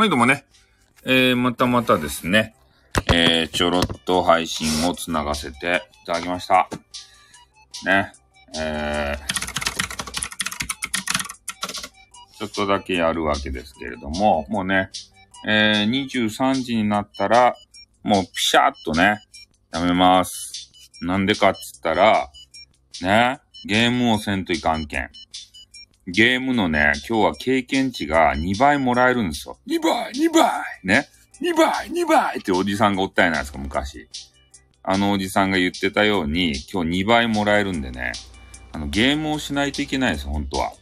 はい、どうもね。えー、またまたですね。えー、ちょろっと配信をつながせていただきました。ね。えー、ちょっとだけやるわけですけれども、もうね、えー、23時になったら、もうピシャーっとね、やめます。なんでかっつったら、ね、ゲームをせんといかんけん。ゲームのね、今日は経験値が2倍もらえるんですよ。2倍 !2 倍ね？2倍 !2 倍っておじさんがおったやないですか、昔。あのおじさんが言ってたように、今日2倍もらえるんでね、あの、ゲームをしないといけないですよ、本当は。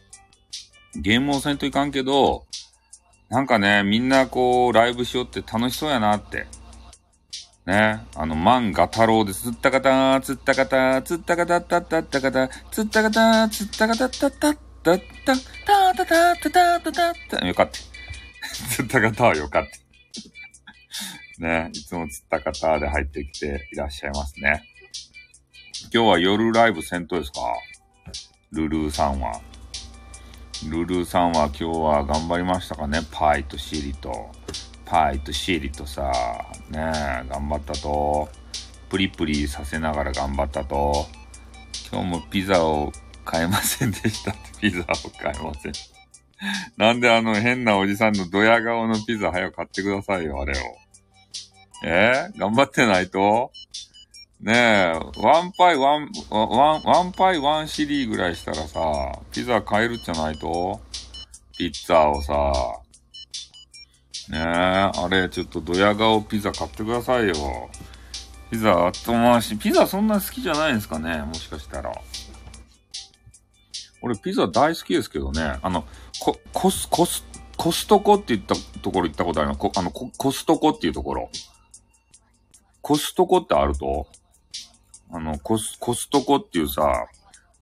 ゲームをせんといかんけど、なんかね、みんなこう、ライブしようって楽しそうやなって。ね？あの、漫画太郎で、つったかた、つったかた、つったかたったったったかた、つったかた、つったかたったったっッタ、タタタタタタタタよかった。釣った方はよかった。ね、いつも釣った方で入ってきていらっしゃいますね。今日は夜ライブ先頭ですかルルーさんは。ルルーさんは今日は頑張りましたかねパイとシリと。パイとシリとさ、ね頑張ったと。プリプリさせながら頑張ったと。今日もピザを買えませんでしたって、ピザを買えません。なんであの変なおじさんのドヤ顔のピザ早く買ってくださいよ、あれを。え？ー頑張ってないと？ねえ、ワンパイワン、ワン、ワンパイワンシリーぐらいしたらさ、ピザ買えるじゃないと？ピッツァをさ、ねえ、あれ、ちょっとドヤ顔ピザ買ってくださいよ。ピザ後回し、ピザそんな好きじゃないんですかねもしかしたら。俺ピザ大好きですけどね。あの、コ、コス、コス、コストコって言ったところ行ったことあるのこあのコ、コストコっていうところ。コストコってあると？あの、コス、コストコっていうさ、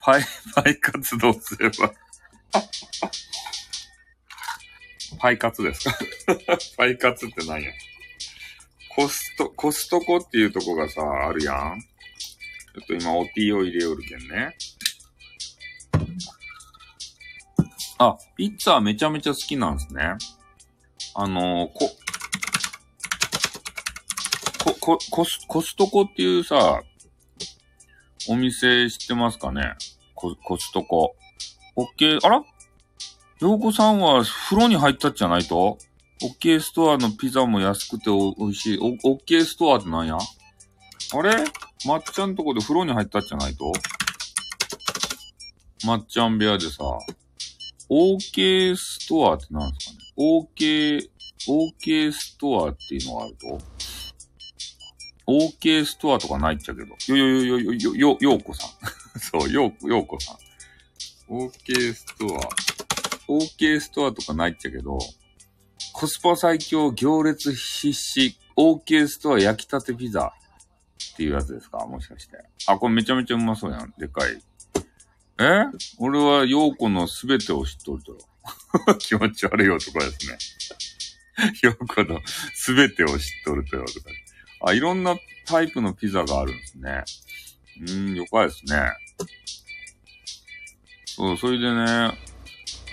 パイ、パイ活動すれば？パイ活ですか？パイ活って何や？コスト、コストコっていうとこがさ、あるやんちょっと今、お T を入れよるけんね。あ、ピッツァめちゃめちゃ好きなんですね。あの、こ、こ、こ、コス、コストコっていうさ、お店知ってますかね？コ、コストコ。オッケー、あら？洋子さんは風呂に入ったじゃないと？オッケーストアのピザも安くて美味しい。オッケーストアってなんや？あれ？まっちゃんとこで風呂に入ったじゃないと？まっちゃん部屋でさ、OK ストアってなんですかね ?OK、OK ストアっていうのがあると ?OK ストアとかないっちゃけど。よよよよよよ、ようこさん。そう、よう、ようこさん。OK ストア。OK ストアとかないっちゃけど、コスパ最強行列必至 OK ストア焼きたてピザっていうやつですか？もしかして。あ、これめちゃめちゃうまそうやん。でかい。え？俺は陽子のすべてを知っとるとよ。気持ち悪い男ですね。陽子のすべてを知っとるとよ。とか。あ、いろんなタイプのピザがあるんですね。うーん、よかですね。そう、それでね、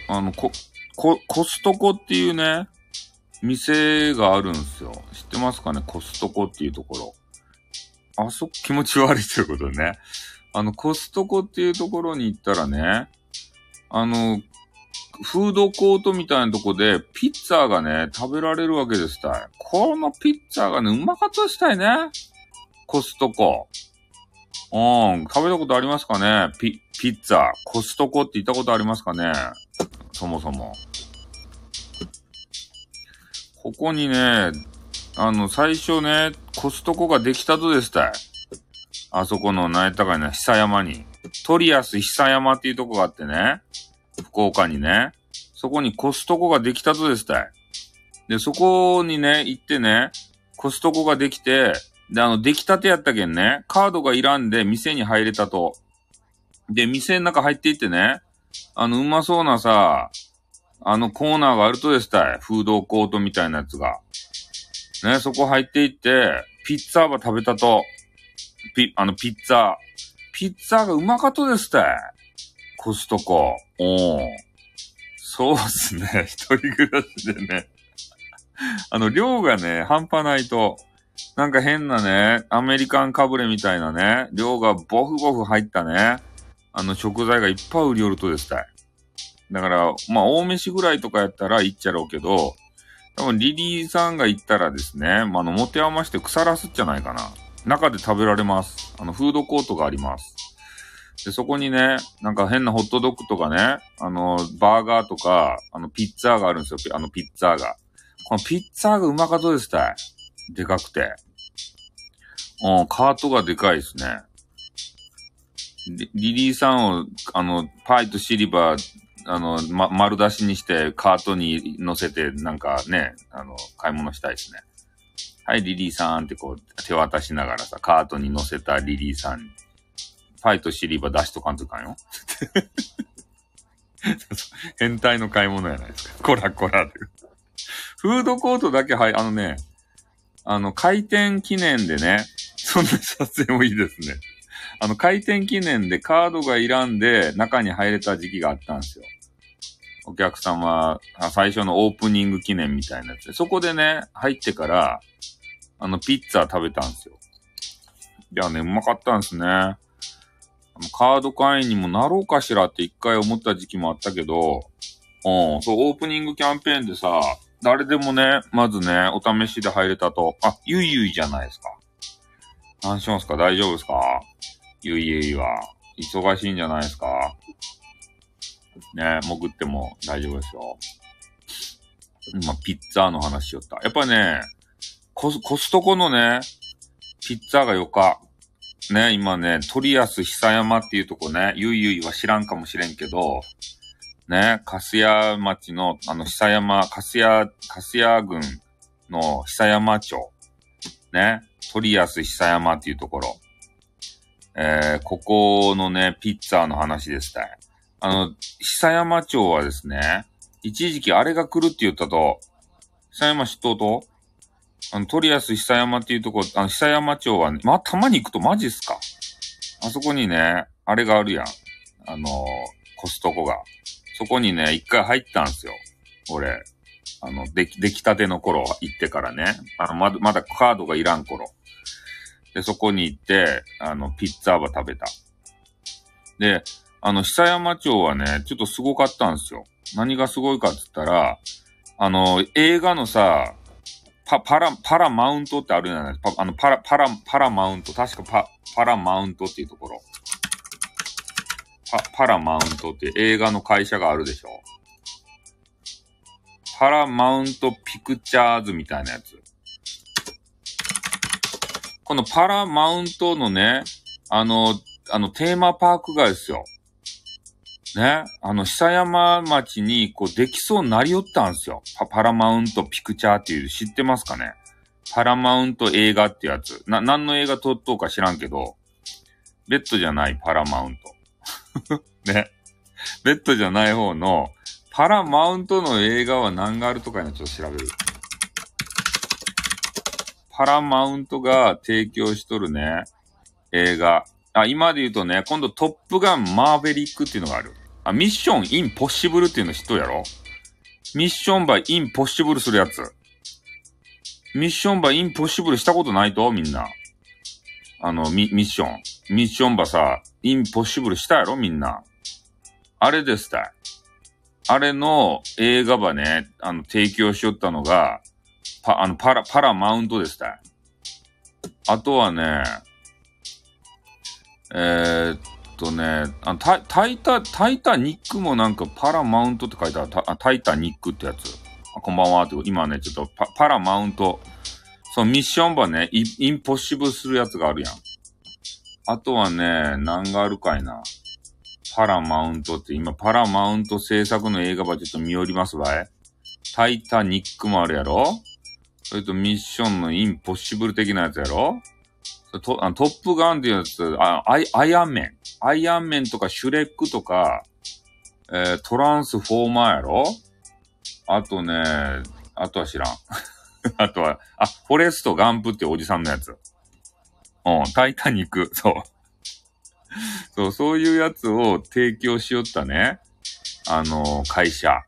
あの、こ、こ、コストコっていうね、店があるんですよ。知ってますかね？コストコっていうところ。あそ、気持ち悪いということね。あの、コストコっていうところに行ったらね、あの、フードコートみたいなとこで、ピッツァがね、食べられるわけですたい。このピッツァがね、うまかったしたいね。コストコ。うん、食べたことありますかね？ピ、ピッツァ。コストコって言ったことありますかね？そもそも。ここにね、あの、最初ね、コストコができたとですたい。あそこの、何やったかいな、久山に。トリアス久山っていうとこがあってね、福岡にね、そこにコストコができたとですたい。で、そこにね、行ってね、コストコができて、で、あの、出来たてやったけんね、カードがいらんで店に入れたと。で、店の中入っていってね、あの、うまそうなさ、あのコーナーがあるとですたい。フードコートみたいなやつが。ね、そこ入っていって、ピッツァーば食べたと。ピ、あの、ピッツァ。ピッツァがうまかとですたい。コストコ。おー。そうっすね。一人暮らしでね。あの、量がね、半端ないと、なんか変なね、アメリカンかぶれみたいなね、量がボフボフ入ったね、あの食材がいっぱい売り寄るとですたい。だから、まあ、大飯ぐらいとかやったらいっちゃろうけど、多分リリーさんが行ったらですね、まあ、あの、持て余して腐らすっじゃないかな。中で食べられます。あの、フードコートがあります。で、そこにね、なんか変なホットドッグとかね、あの、バーガーとか、あの、ピッツァーがあるんですよ。あの、ピッツァーが。このピッツァーがうまかとですたい。でかくて。うん、カートがでかいですね。リリーさんを、あの、パイとシリバー、あの、ま、丸出しにしてカートに乗せて、なんかね、あの、買い物したいですね。はい、リリーさんってこう、手渡しながらさ、カートに乗せたリリーさんファイとシリーバ出しとかんとかんよ。変態の買い物やないですか。こらこらって。フードコートだけはい、あのね、あの、開店記念でね、そんな撮影もいいですね。あの、開店記念でカードがいらんで中に入れた時期があったんですよ。お客様、最初のオープニング記念みたいなやつで、そこでね、入ってから、あの、ピッツァ食べたんですよ。いやね、うまかったんですね。カード会員にもなろうかしらって一回思った時期もあったけど、うん、そう、オープニングキャンペーンでさ、誰でもね、まずね、お試しで入れたと、あ、ゆいゆいじゃないですか。何しますか？大丈夫ですか？ゆいゆいは。忙しいんじゃないですか？ね、潜っても大丈夫ですよ。今、ピッツァーの話しよった。やっぱね、コス、コストコのね、ピッツァーがよか。ね、今ね、トリアス久山っていうとこね、ゆいゆいは知らんかもしれんけど、ね、粕谷町の、あの、久山、粕谷、粕谷郡の久山町、ね、トリアス久山っていうところ、えー、ここのね、ピッツァーの話ですね。あの、久山町はですね、一時期あれが来るって言ったと、久山知っとあの、トリアス久山っていうとこ、あの、久山町はね、まあ、たまに行くとマジっすか？あそこにね、あれがあるやん。あのー、コストコが。そこにね、一回入ったんすよ。俺。あの、でき、出来たての頃行ってからね。あの、まだ、まだカードがいらん頃。で、そこに行って、あの、ピッツァーバ食べた。で、あの、久山町はね、ちょっとすごかったんですよ。何がすごいかって言ったら、あの、映画のさ、パ、パラ、パラマウントってあるじゃないですか。あの、パラ、パラ、パラマウント。確かパ、パラマウントっていうところ。パ、パラマウントって映画の会社があるでしょ。パラマウントピクチャーズみたいなやつ。このパラマウントのね、あの、あの、テーマパークがですよ。ね、あの、久山町に、こう、できそうになりよったんですよ。パパラマウントピクチャーっていう、知ってますかね？パラマウント映画ってやつ。な、何の映画撮っとうか知らんけど、ベッドじゃないパラマウント。ね。ベッドじゃない方の、パラマウントの映画は何があるとかいうのちょっと調べる。パラマウントが提供しとるね、映画。あ、今で言うとね、今度トップガンマーベリックっていうのがある。あ、ミッションインポッシブルっていうの知っとるやろ？ミッションバイインポッシブルするやつ。ミッションバイインポッシブルしたことないと？みんな。あの、ミ、ミッション。ミッションバさ、インポッシブルしたやろ？みんな。あれですたい。あれの映画ばね、あの、提供しよったのが、パ、あの、パラ、パラマウントですたい。あとはね、えー、とね、あタタイタ、タイタニックもなんかパラマウントって書いてある。タタイタニックってやつ。あこんばんはって、今ね、ちょっとパパラマウント。そのミッションばね、イインポッシブルするやつがあるやん。あとはね、何があるかいな。パラマウントって今、パラマウント制作の映画ばちょっと見寄りますわい。タイタニックもあるやろそれとミッションのインポッシブル的なやつやろトあのトップガンっていうやつ、あアイアイアンメン。アイアンメンとかシュレックとか、えー、トランスフォーマーやろ？あとね、あとは知らん。あとは、あ、フォレストガンプっておじさんのやつ。うん、タイタニック、そう。そう、そういうやつを提供しよったね。あのー、会社。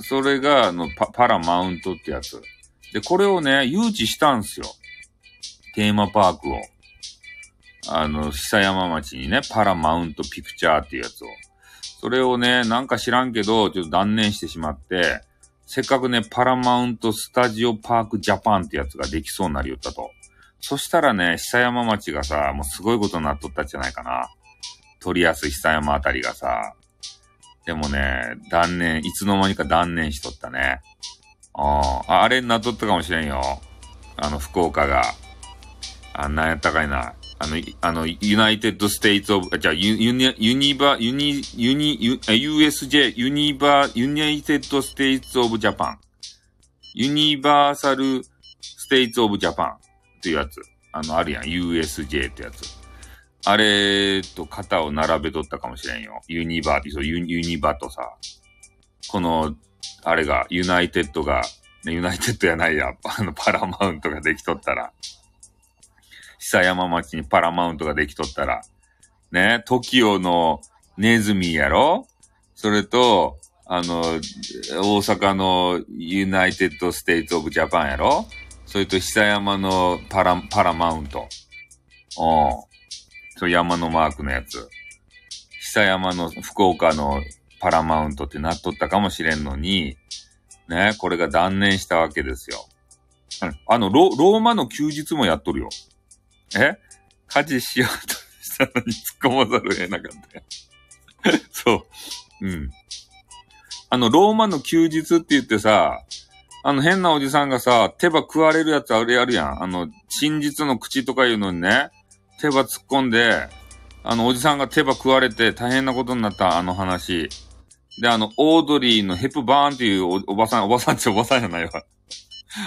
それが、あの、パ、パラマウントってやつ。で、これをね、誘致したんすよ。テーマパークを。あの、久山町にね、パラマウントピクチャーっていうやつを。それをね、なんか知らんけど、ちょっと断念してしまって、せっかくね、パラマウントスタジオパークジャパンってやつができそうになりよったと。そしたらね、久山町がさ、もうすごいことになっとったんじゃないかな。トリアス久山あたりがさ。でもね、断念、いつの間にか断念しとったね。ああ、あれになっとったかもしれんよ。あの、福岡が。あんなんやったかいな。あの、あの、 United States of、じゃあ、ユニ、ユニバ、ユニ、ユニ、ユ USJ、ユニバ、 United States of Japan。Universal States of Japan っていうやつ。あの、あるやん。USJ ってやつ。あれと肩を並べとったかもしれんよ。ユニバ、そうユニバとさ。この、あれが、 United が、 United やないや。あの、パラマウントができとったら。久山町にパラマウントができとったら、ね、TOKIO のネズミやろ？それと、あの、大阪の United States of Japan やろ？それと久山のパラ、パラマウント。うん。そう、山のマークのやつ。久山の福岡のパラマウントってなっとったかもしれんのに、ね、これが断念したわけですよ。あの、ロローマの休日もやっとるよ。え？家事しようとしたのに突っ込まざるを得なかったよ。そう。うん。あの、ローマの休日って言ってさ、あの変なおじさんがさ、手羽食われるやつあれやるやん。あの、真実の口とかいうのにね、手羽突っ込んで、あの、おじさんが手羽食われて大変なことになったあの話。で、あの、オードリーのヘプバーンっていうおばさん、おばさんっておばさんじゃないわ。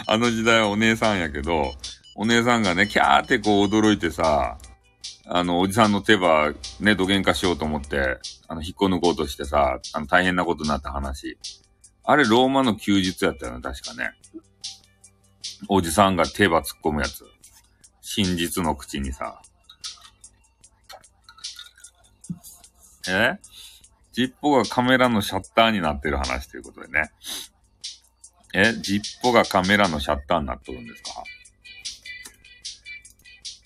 あの時代はお姉さんやけど、お姉さんがね、キャーってこう驚いてさ、あの、おじさんの手羽、ね、土幻化しようと思って、あの、引っこ抜こうとしてさ、あの、大変なことになった話。あれ、ローマの休日やったよね、確かね。おじさんが手羽突っ込むやつ。真実の口にさ。え？ジッポがカメラのシャッターになってる話ということでね。え？ジッポがカメラのシャッターになっとるんですか？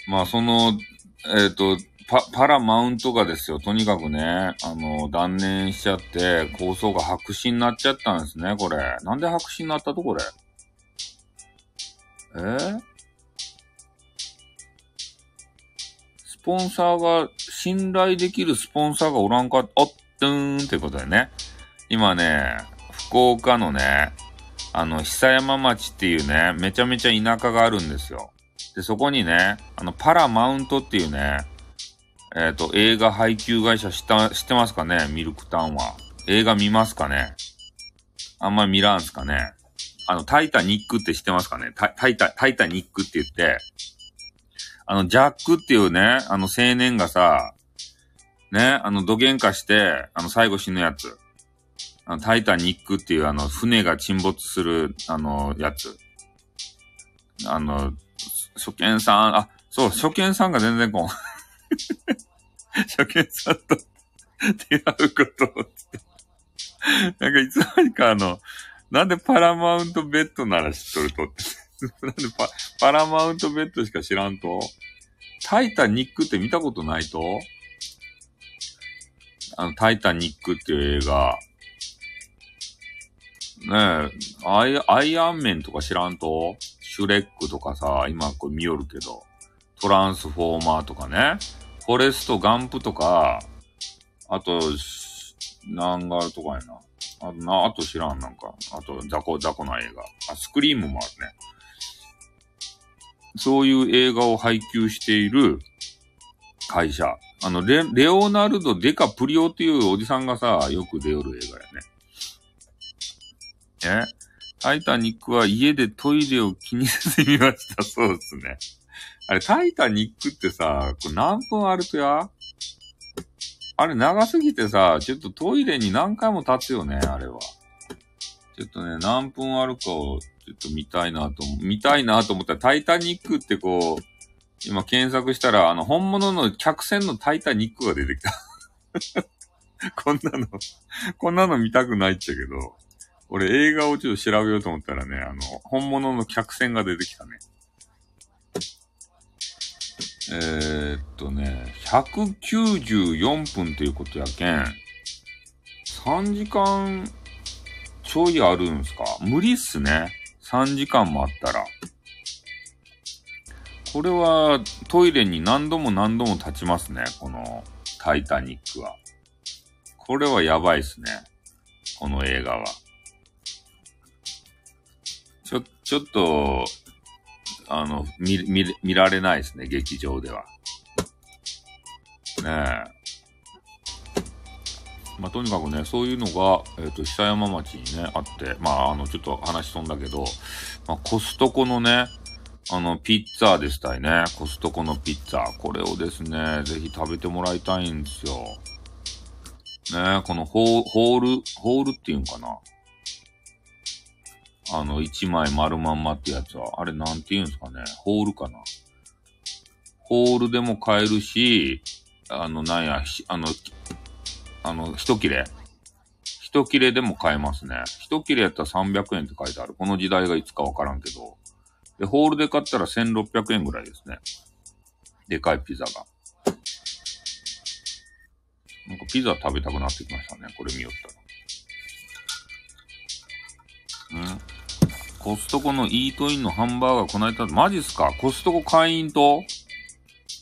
まあ、その、えっ、ー、と、パ、パラマウントがですよ、とにかくね、あの、断念しちゃって、構想が白紙になっちゃったんですね、これ。なんで白紙になったと、これ？え？ー、スポンサーが、信頼できるスポンサーがおらんか、おっ、とーんってことでね。今ね、福岡のね、あの、久山町っていうね、めちゃめちゃ田舎があるんですよ。で、そこにね、あの、パラマウントっていうね、えっ、ー、と、映画配給会社知った、知ってますかね？ミルクタウンは。映画見ますかね？あんまり見らんすかね？あの、タイタニックって知ってますかね？タタイタ、タイタニックって言って、あの、ジャックっていうね、あの青年がさ、ね、あの、土幻化して、あの、最後死ぬやつ。あの、タイタニックっていうあの、船が沈没する、あの、やつ。あの、初見さん、あ、そう、初見さんが全然こう。初見さんと 出会うことをなんかいつの間にかあの、なんでパラマウントベッドなら知っとるとって。なんでパパラマウントベッドしか知らんとタイタニックって見たことないとあの、タイタニックっていう映画。ねえ、アイアイアンメンとか知らんとシュレックとかさ、今これ見よるけど、トランスフォーマーとかね、フォレストガンプとか、あと、なんがあるとかやな。あとな、あと知らん、なんか。あと、ザコ、ザコな映画。あ、スクリームもあるね。そういう映画を配給している会社。あの、レ、レオナルド・デカ・プリオっていうおじさんがさ、よく出よる映画やね。え？タイタニックは家でトイレを気にせず見ました。そうですね。あれ、タイタニックってさ、これ何分歩くや？あれ長すぎてさ、ちょっとトイレに何回も立つよね、あれは。ちょっとね、何分あるかをちょっと見たいなと、見たいなと思ったら、タイタニックってこう、今検索したら、あの、本物の客船のタイタニックが出てきた。こんなのこんなの見たくないっちゃけど。俺映画をちょっと調べようと思ったらね、あの、本物の客船が出てきたね。えー、っとね、194分ということやけん、3時間ちょいあるんすか？無理っすね。3時間もあったら。これはトイレに何度も何度も立ちますね。このタイタニックは。これはやばいっすね。この映画は。ちょ、ちょっと、あの、見、見、見られないですね、劇場では。ねえ。まあ、とにかくね、そういうのが、えっ、ー、と、久山町にね、あって、まあ、あの、ちょっと話飛んだけど、まあ、コストコのね、あの、ピッツァでしたいね。コストコのピッツァ。これをですね、ぜひ食べてもらいたいんですよ。ねこのホホール、ホールっていうんかな。あの、一枚丸まんまってやつは、あれなんて言うんですかね。ホールかな。ホールでも買えるし、あの、なんや、あの、あの、一切れ。一切れでも買えますね。一切れやったら300円って書いてある。この時代がいつかわからんけど。で、ホールで買ったら1600円ぐらいですね。でかいピザが。なんかピザ食べたくなってきましたね。これ見よったら。うん。コストコのイートインのハンバーガーこないだ、マジっすか？コストコ会員と？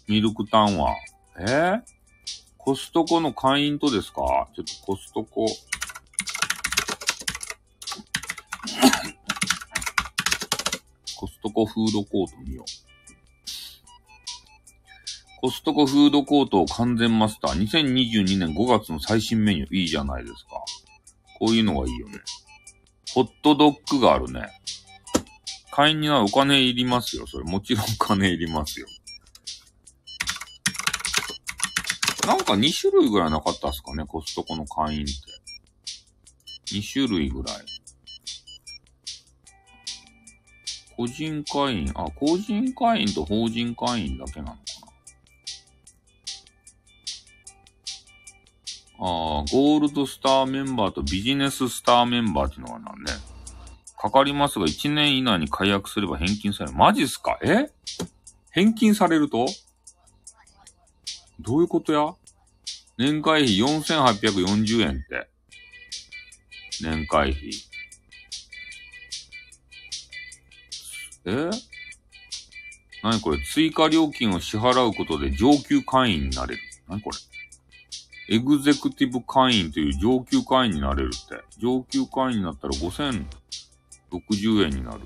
ミルクタンは？え？ー、コストコの会員とですか？ちょっとコストコ。コストコフードコート見よう。コストコフードコート完全マスター。2022年5月の最新メニュー。いいじゃないですか。こういうのがいいよね。ホットドッグがあるね。会員にはお金いりますよ。それもちろんお金いりますよ。なんか2種類ぐらいなかったっすかね、コストコの会員って。2種類ぐらい。個人会員、あ、個人会員と法人会員だけなのかゴールドスターメンバーとビジネススターメンバーっていうのがなんね。かかりますが、1年以内に解約すれば返金される。マジっすか？え？返金されると？どういうことや？年会費4840円って。年会費。え？何これ？追加料金を支払うことで上級会員になれる。何これ？エグゼクティブ会員という上級会員になれるって。上級会員になったら5060円になる。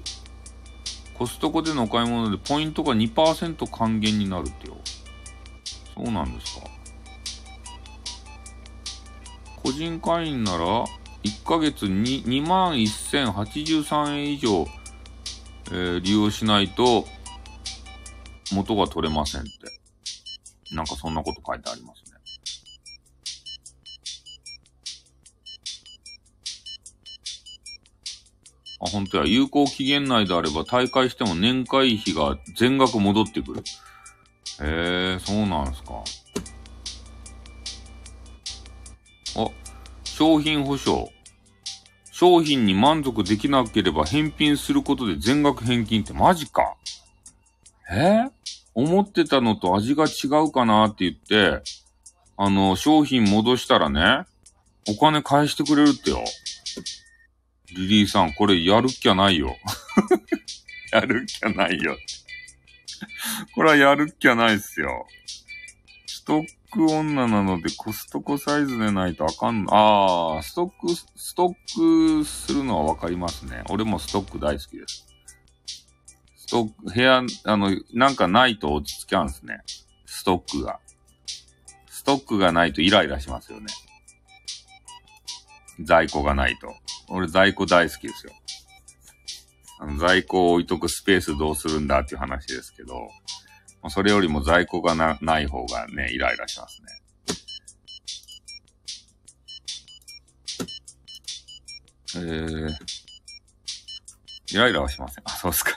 コストコでのお買い物でポイントが2%還元になるってよ。そうなんですか。個人会員なら、1ヶ月に2万1083円以上、えー、利用しないと、元が取れませんって。なんかそんなこと書いてありますね。あ、本当や。有効期限内であれば大会しても年会費が全額戻ってくる。へえ、そうなんすか。あ、商品保証。商品に満足できなければ返品することで全額返金ってマジか。え思ってたのと味が違うかなって言って、あの、商品戻したらね、お金返してくれるってよ。リリーさん、これやるっきゃないよ。やるっきゃないよ。これはやるっきゃないっすよ。ストック女なのでコストコサイズでないとあかんの。ああ、ストック、ストックするのはわかりますね。俺もストック大好きです。ストック、部屋、あの、なんかないと落ち着きゃんすね。ストックが。ストックがないとイライラしますよね。在庫がないと。俺在庫大好きですよ。あの在庫を置いとくスペースどうするんだっていう話ですけど、まあ、それよりも在庫がなない方がね、イライラしますね。えー、イライラはしません。あ、そうっすか。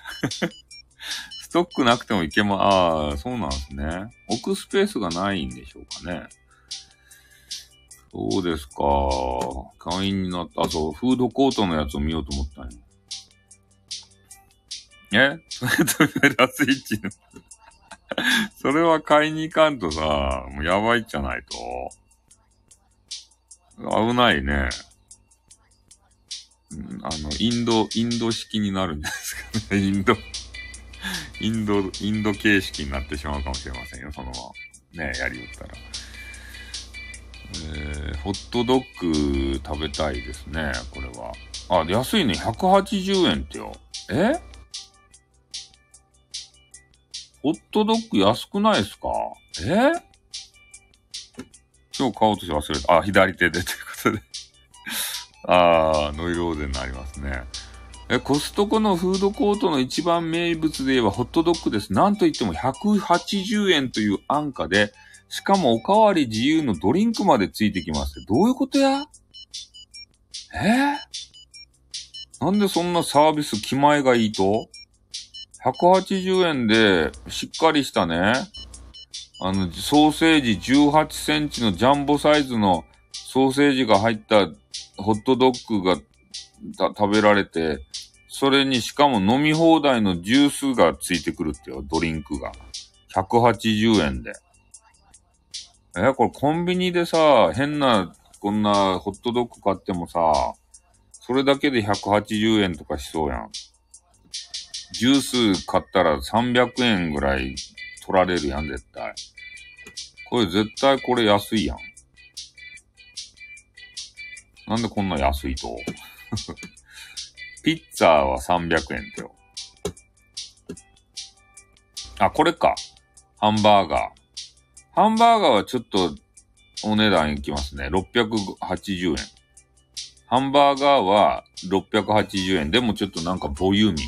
ストックなくてもいけま、ああ、そうなんですね。置くスペースがないんでしょうかね。そうですか。会員になった。あ、そう、フードコートのやつを見ようと思ったんや。え？それとメラスイッチのそれは買いに行かんとさ、もうやばいじゃないと。危ないね。あの、インド、インド式になるんじゃないですかね。インド、インド、インド形式になってしまうかもしれませんよ、そのまま。ね、やりよったら。えー、ホットドッグ食べたいですね、これは。あ、安いね、180円ってよ。え？ホットドッグ安くないですか？え？今日買おうとして忘れた。あ、左手でということであー、ノイローゼになりますね。え、コストコのフードコートの一番名物で言えばホットドッグです。なんといっても180円という安価で、しかもおかわり自由のドリンクまでついてきます。どういうことや？え？ー、なんでそんなサービス気前がいいと ?180 円でしっかりしたね、あの、ソーセージ18センチのジャンボサイズのソーセージが入ったホットドッグが食べられて、それにしかも飲み放題のジュースがついてくるってよ、ドリンクが。180円で。え、これコンビニでさ、変な、こんなホットドッグ買ってもさ、それだけで180円とかしそうやん。ジュース買ったら300円ぐらい取られるやん、絶対。これ絶対これ安いやん。なんでこんな安いと？ピッツァは300円ってよ。あ、これか。ハンバーガー。ハンバーガーはちょっとお値段いきますね。680円。ハンバーガーは680円。でもちょっとなんかボリューミー。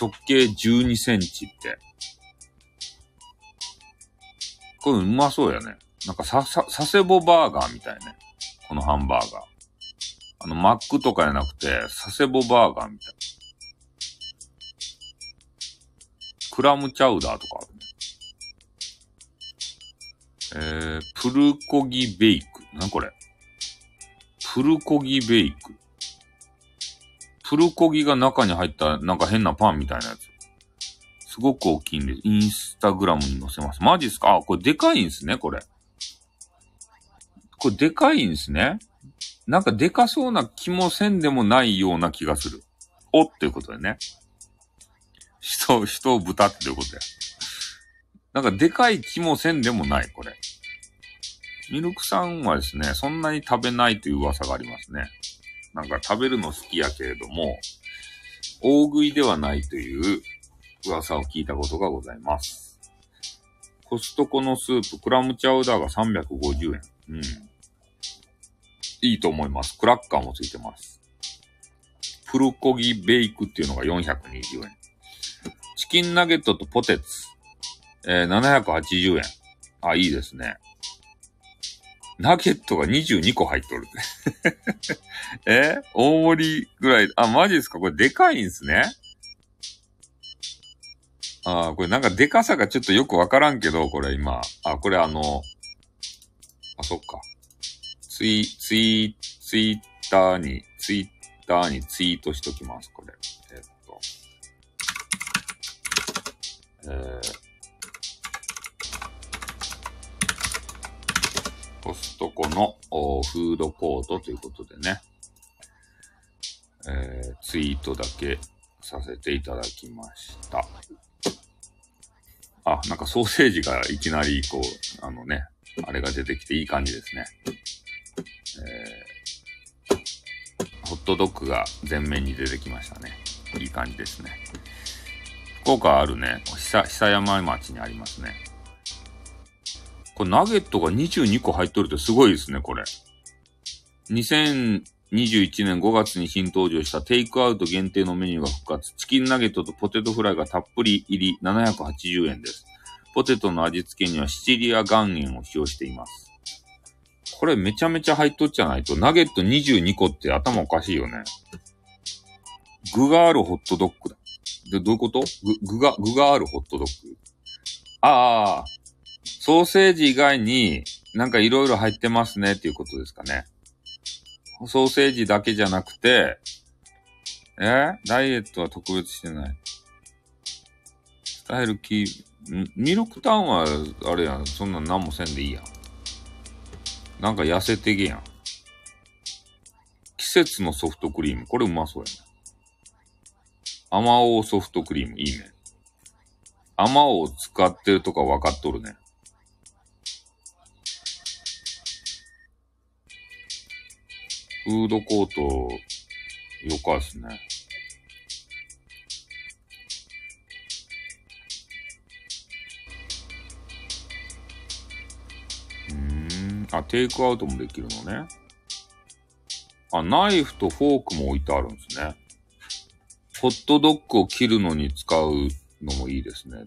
直径12センチって。これうまそうやね。なんかさ、さ、佐世保バーガーみたいね。このハンバーガー。あの、マックとかじゃなくて、佐世保バーガーみたい。クラムチャウダーとかある。えー、プルコギベイク。なこれ。プルコギベイク。プルコギが中に入ったなんか変なパンみたいなやつ。すごく大きいんで、す。インスタグラムに載せます。マジっすか？あ、これでかいんすね、これ。これでかいんすね？なんかでかそうな気もせんでもないような気がする。おっていうことでね。人、人を豚っていうことや。なんかでかい気もせんでもない、これ。ミルクさんはですね、そんなに食べないという噂がありますね。なんか食べるの好きやけれども、大食いではないという噂を聞いたことがございます。コストコのスープ、クラムチャウダーが350円。うん。いいと思います。クラッカーもついてます。プルコギベイクっていうのが420円。チキンナゲットとポテツ、えー、780円。あ、いいですね。ナゲットが22個入っとる。え？大盛りぐらい。あ、マジですか？これでかいんすね。あこれなんかでかさがちょっとよくわからんけど、これ今。あ、これあの、あ、そっか。ツイ、ツイ、ツイッターに、ツイッターにツイートしときます、これ。えっと。えー、コストコのフードコートということでね。えー、ツイートだけさせていただきました。あ、なんかソーセージがいきなりこう、あのね、あれが出てきていい感じですね。えー、ホットドッグが前面に出てきましたね。いい感じですね。福岡あるね、久久山町にありますね。これナゲットが22個入っとるってすごいですね、これ。2021年5月に新登場したテイクアウト限定のメニューが復活。チキンナゲットとポテトフライがたっぷり入り780円です。ポテトの味付けにはシチリア岩塩を使用しています。これめちゃめちゃ入っとっちゃないと、ナゲット22個って頭おかしいよね。具があるホットドッグだ。で、どういうこと？具、具が、具があるホットドッグああ、ソーセージ以外になんかいろいろ入ってますねっていうことですかね。ソーセージだけじゃなくて、え？ダイエットは特別してない。スタイルキー、ミルクタウンは、あれやん、そんなん何もせんでいいやん。なんか痩せてけやん。季節のソフトクリーム。これうまそうやね。甘おうソフトクリーム。いいね。甘おう使ってるとか分かっとるね。フードコート、よかっすね。うん。あ、テイクアウトもできるのね。あ、ナイフとフォークも置いてあるんですね。ホットドッグを切るのに使うのもいいですね。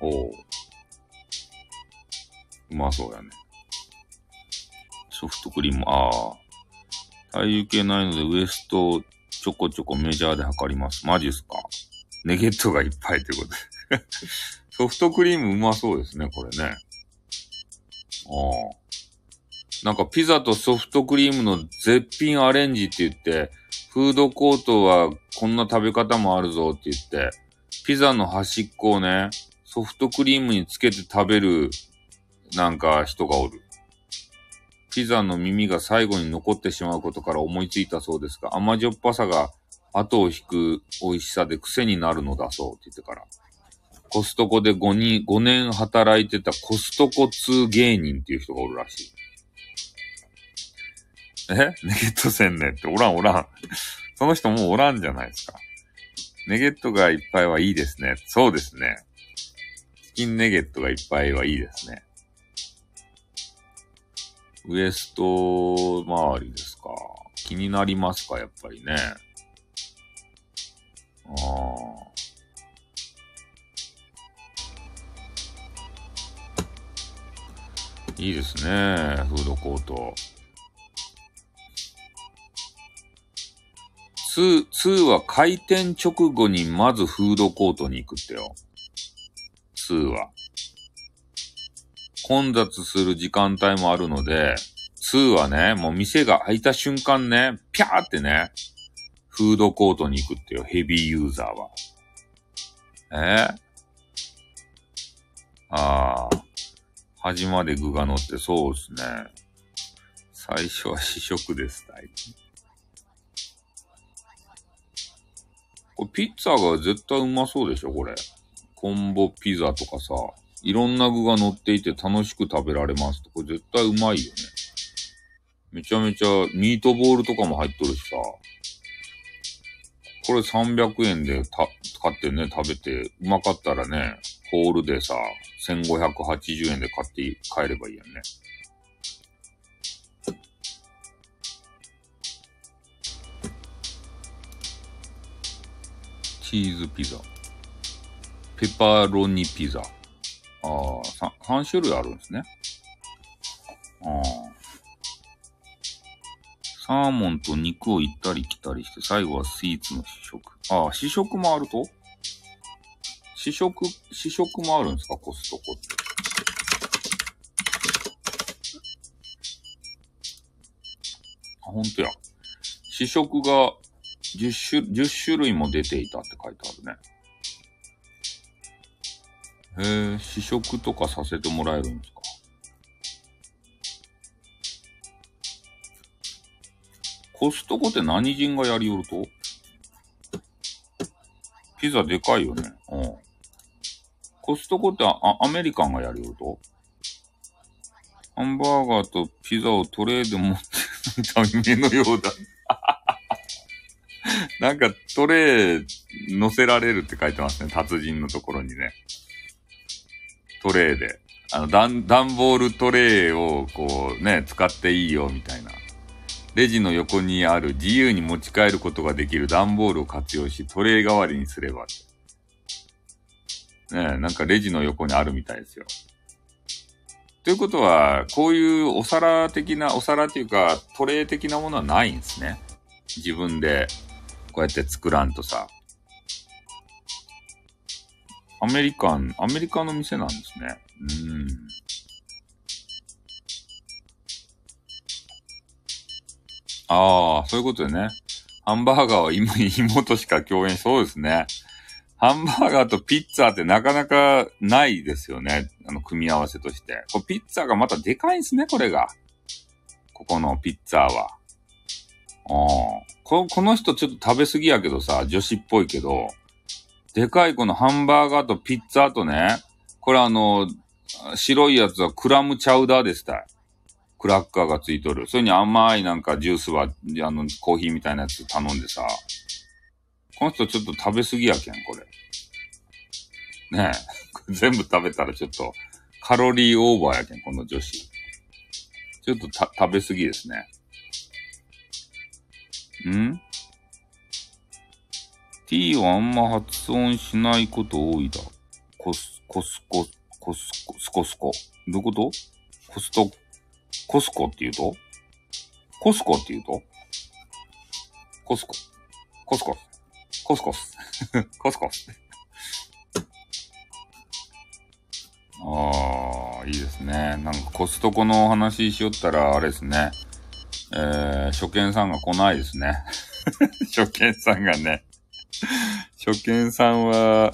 おう。うまそうやね。ソフトクリーム、ああ。体重計ないのでウエストちょこちょこメジャーで測ります。マジっすか？ネゲットがいっぱいってことで ソフトクリームうまそうですね、これね。ああ。なんかピザとソフトクリームの絶品アレンジって言って、フードコートはこんな食べ方もあるぞって言って、ピザの端っこをね、ソフトクリームにつけて食べるなんか人がおる。ピザの耳が最後に残ってしまうことから思いついたそうですが、甘じょっぱさが後を引く美味しさで癖になるのだそうって言ってから。コストコで5人、5年働いてたコストコ2芸人っていう人がおるらしい。え？ネゲットせんねっておらんおらん。その人もうおらんじゃないですか。ネゲットがいっぱいはいいですね。そうですね。チキンネゲットがいっぱいはいいですね。ウエスト周りですか？気になりますか、やっぱりね。ああ。いいですね、フードコート。2、2は開店直後にまずフードコートに行くってよ。2は。混雑する時間帯もあるので、2はね、もう店が開いた瞬間ね、ぴゃーってね、フードコートに行くってよ、ヘビーユーザーは。え、ああ、端まで具が乗ってそうですね。最初は試食です、大体。これピッツァが絶対うまそうでしょ、これ。コンボピザとかさ、いろんな具が乗っていて楽しく食べられますこれ絶対うまいよね。めちゃめちゃミートボールとかも入っとるしさ。これ300円でた買ってね、食べて、うまかったらね、ホールでさ、1580円で買って帰ればいいやんね。チーズピザ。ペパロニピザ。ああ、3種類あるんですね。ああ。サーモンと肉を行ったり来たりして、最後はスイーツの試食。ああ、試食もあると？試食、試食もあるんですか？コストコって。あ、ほんとや。試食が10種、10種類も出ていたって書いてあるね。へえ、試食とかさせてもらえるんですか？コストコって何人がやりよると？ピザでかいよね。うん。コストコってあアメリカンがやりよると？ハンバーガーとピザをトレーで持ってるた夢のようだ。なんかトレー乗せられるって書いてますね。達人のところにね。トレーで。あの、段、段ボールトレーをこうね、使っていいよみたいな。レジの横にある自由に持ち帰ることができる段ボールを活用し、トレー代わりにすれば。ねなんかレジの横にあるみたいですよ。ということは、こういうお皿的な、お皿っていうか、トレー的なものはないんですね。自分で、こうやって作らんとさ。アメリカン、アメリカの店なんですね。うん。ああ、そういうことでね。ハンバーガーは今、妹しか共演、そうですね。ハンバーガーとピッツァってなかなかないですよね。あの、組み合わせとして。こピッツァがまたでかいんですね、これが。ここのピッツァは。あここの人ちょっと食べ過ぎやけどさ、女子っぽいけど、でかいこのハンバーガーとピッツァとね、これあの、白いやつはクラムチャウダーでした。クラッカーがついとる。それに甘いなんかジュースは、あの、コーヒーみたいなやつ頼んでさ、この人ちょっと食べ過ぎやけん、これ。ねえ。全部食べたらちょっと、カロリーオーバーやけん、この女子。ちょっとた、食べ過ぎですね。ん？?t はあんま発音しないこと多いだ。コス、コスコ、コスコ、スコスコ。どういうこと？コスト、コスコって言うと？コスコって言うと？コスコ。コスコ。コスコス。コスコス。ああ、いいですね。なんかコストコのお話しよったら、あれですね。えー、初見さんが来ないですね。初見さんがね。初見さんは、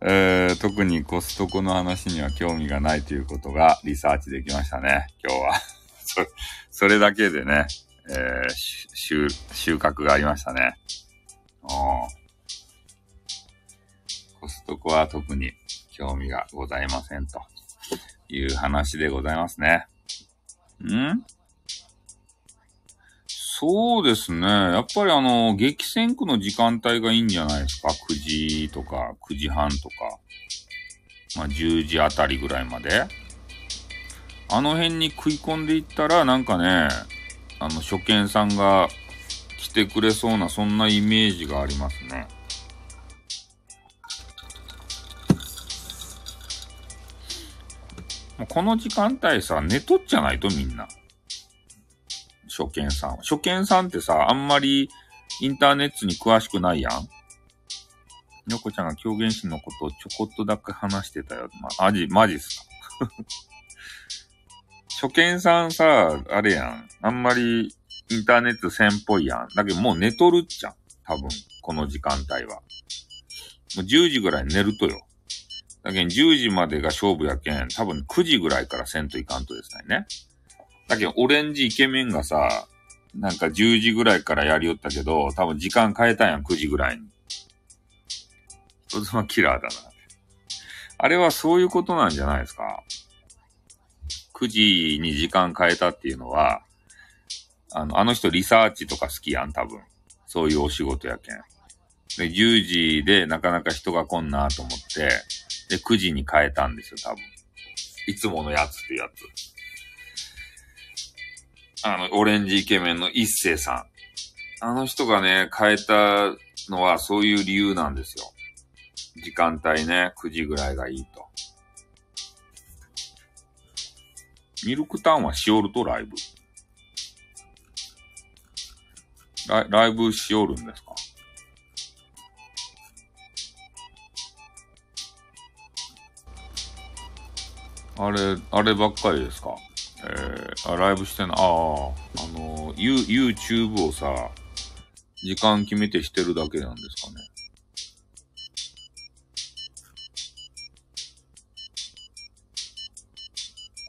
えー、特にコストコの話には興味がないということがリサーチできましたね、今日は。そ、それだけでね、えー、収、収穫がありましたね。コストコは特に興味がございませんという話でございますね。ん？そうですね。やっぱりあの、激戦区の時間帯がいいんじゃないですか？9時とか、9時半とか。まあ、10時あたりぐらいまで。あの辺に食い込んでいったら、なんかね、あの、初見さんが来てくれそうな、そんなイメージがありますね。この時間帯さ、寝とっちゃないとみんな。初見さん。初見さんってさ、あんまりインターネットに詳しくないやんよこちゃんが狂言師のことをちょこっとだけ話してたよ。まあ、マジ、マジっすか。初見さんさ、あれやん。あんまりインターネットせんっぽいやん。だけどもう寝とるっちゃん。多分、この時間帯は。もう10時ぐらい寝るとよ。だけど10時までが勝負やけん、多分9時ぐらいからせんといかんとですね。だけど、オレンジイケメンがさ、なんか10時ぐらいからやりよったけど、多分時間変えたんやん、9時ぐらいに。人妻キラーだな。あれはそういうことなんじゃないですか。9時に時間変えたっていうのは、あの、あの人リサーチとか好きやん、多分。そういうお仕事やけん。で、10時でなかなか人が来んなと思って、で、9時に変えたんですよ、多分。いつものやつってやつ。あの、オレンジイケメンの一星さん。あの人がね、変えたのはそういう理由なんですよ。時間帯ね、9時ぐらいがいいと。ミルクタウンはしおるとライブラライブしおるんですか？あれ、あればっかりですか？えー、あ、ライブしてんの、ああ、あの、ユ、YouTube をさ、時間決めてしてるだけなんですかね。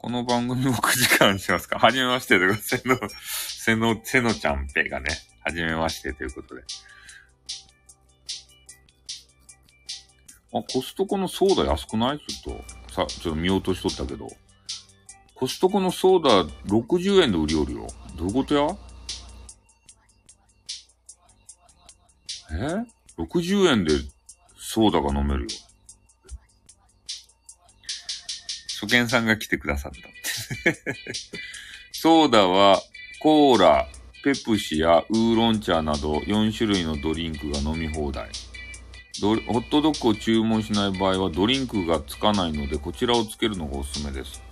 この番組も9時間しますか？はじめましてで、せの、せの、せのちゃんぺがね、はじめましてということで。あ、コストコのソーダ安くない？ちょっと、さ、ちょっと見落としとったけど。コストコのソーダ60円で売りおるよ。どういうことや？え ?60 円でソーダが飲めるよ。初見さんが来てくださった。ソーダはコーラ、ペプシやウーロン茶など4種類のドリンクが飲み放題。ホットドッグを注文しない場合はドリンクがつかないのでこちらをつけるのがおすすめです。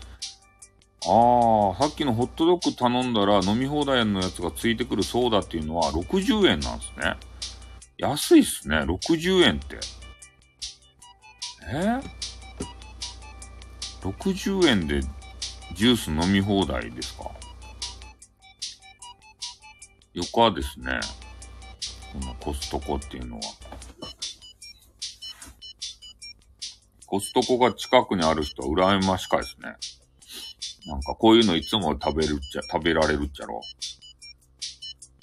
ああ、さっきのホットドッグ頼んだら飲み放題のやつがついてくるソーダっていうのは60円なんですね。安いっすね。60円って。え ?60 円でジュース飲み放題ですか？よかですね。このコストコっていうのは。コストコが近くにある人は羨ましかいですね。なんかこういうのいつも食べるっちゃ、食べられるっちゃろ。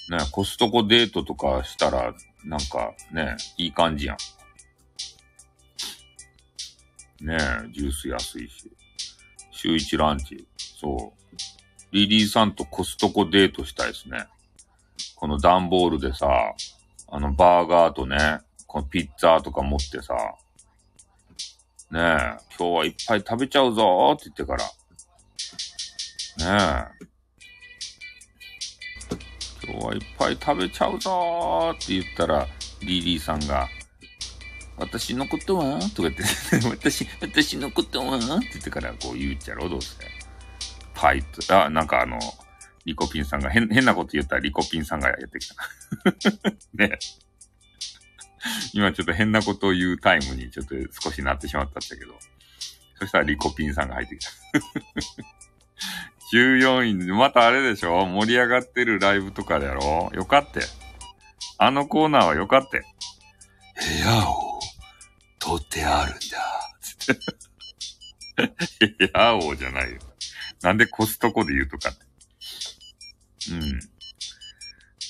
ね、コストコデートとかしたら、なんかね、いい感じやん。ねえ、ジュース安いし。週一ランチ。そう。リリーさんとコストコデートしたいですね。この段ボールでさ、あの、バーガーとね、このピッツァとか持ってさ、ねえ、今日はいっぱい食べちゃうぞーって言ってから。ねえ。今日はいっぱい食べちゃうぞーって言ったら、リリーさんが、私のことは？とか言って私、私のことは？って言ってからこう言うっちゃろ、どうせ。パイと、あ、なんかあの、リコピンさんが、変、変なこと言ったらリコピンさんがやってきた。ね。今ちょっと変なことを言うタイムにちょっと少しなってしまったんだけど。そしたらリコピンさんが入ってきた。14位、またあれでしょ？盛り上がってるライブとかだろ？よかって。あのコーナーはよかって。部屋を取ってあるんだ。部屋をじゃないよ。なんでコストコで言うとかって。うん。ね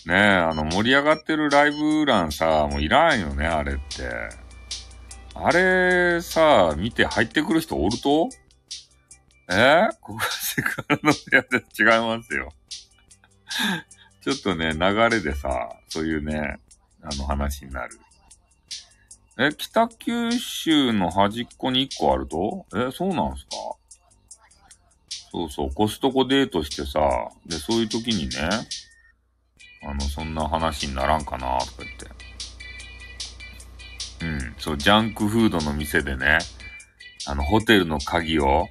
え、あの、盛り上がってるライブ欄さ、もういらんよね、あれって。あれさ、見て入ってくる人おると？え？ここはセクハラの部屋で違いますよ。ちょっとね、流れでさ、そういうね、あの話になる。え、北九州の端っこに1個あると？え、そうなんすか？そうそう、コストコデートしてさ、で、そういう時にね、あの、そんな話にならんかなとか言って。うん、そう、ジャンクフードの店でね、あの、ホテルの鍵を、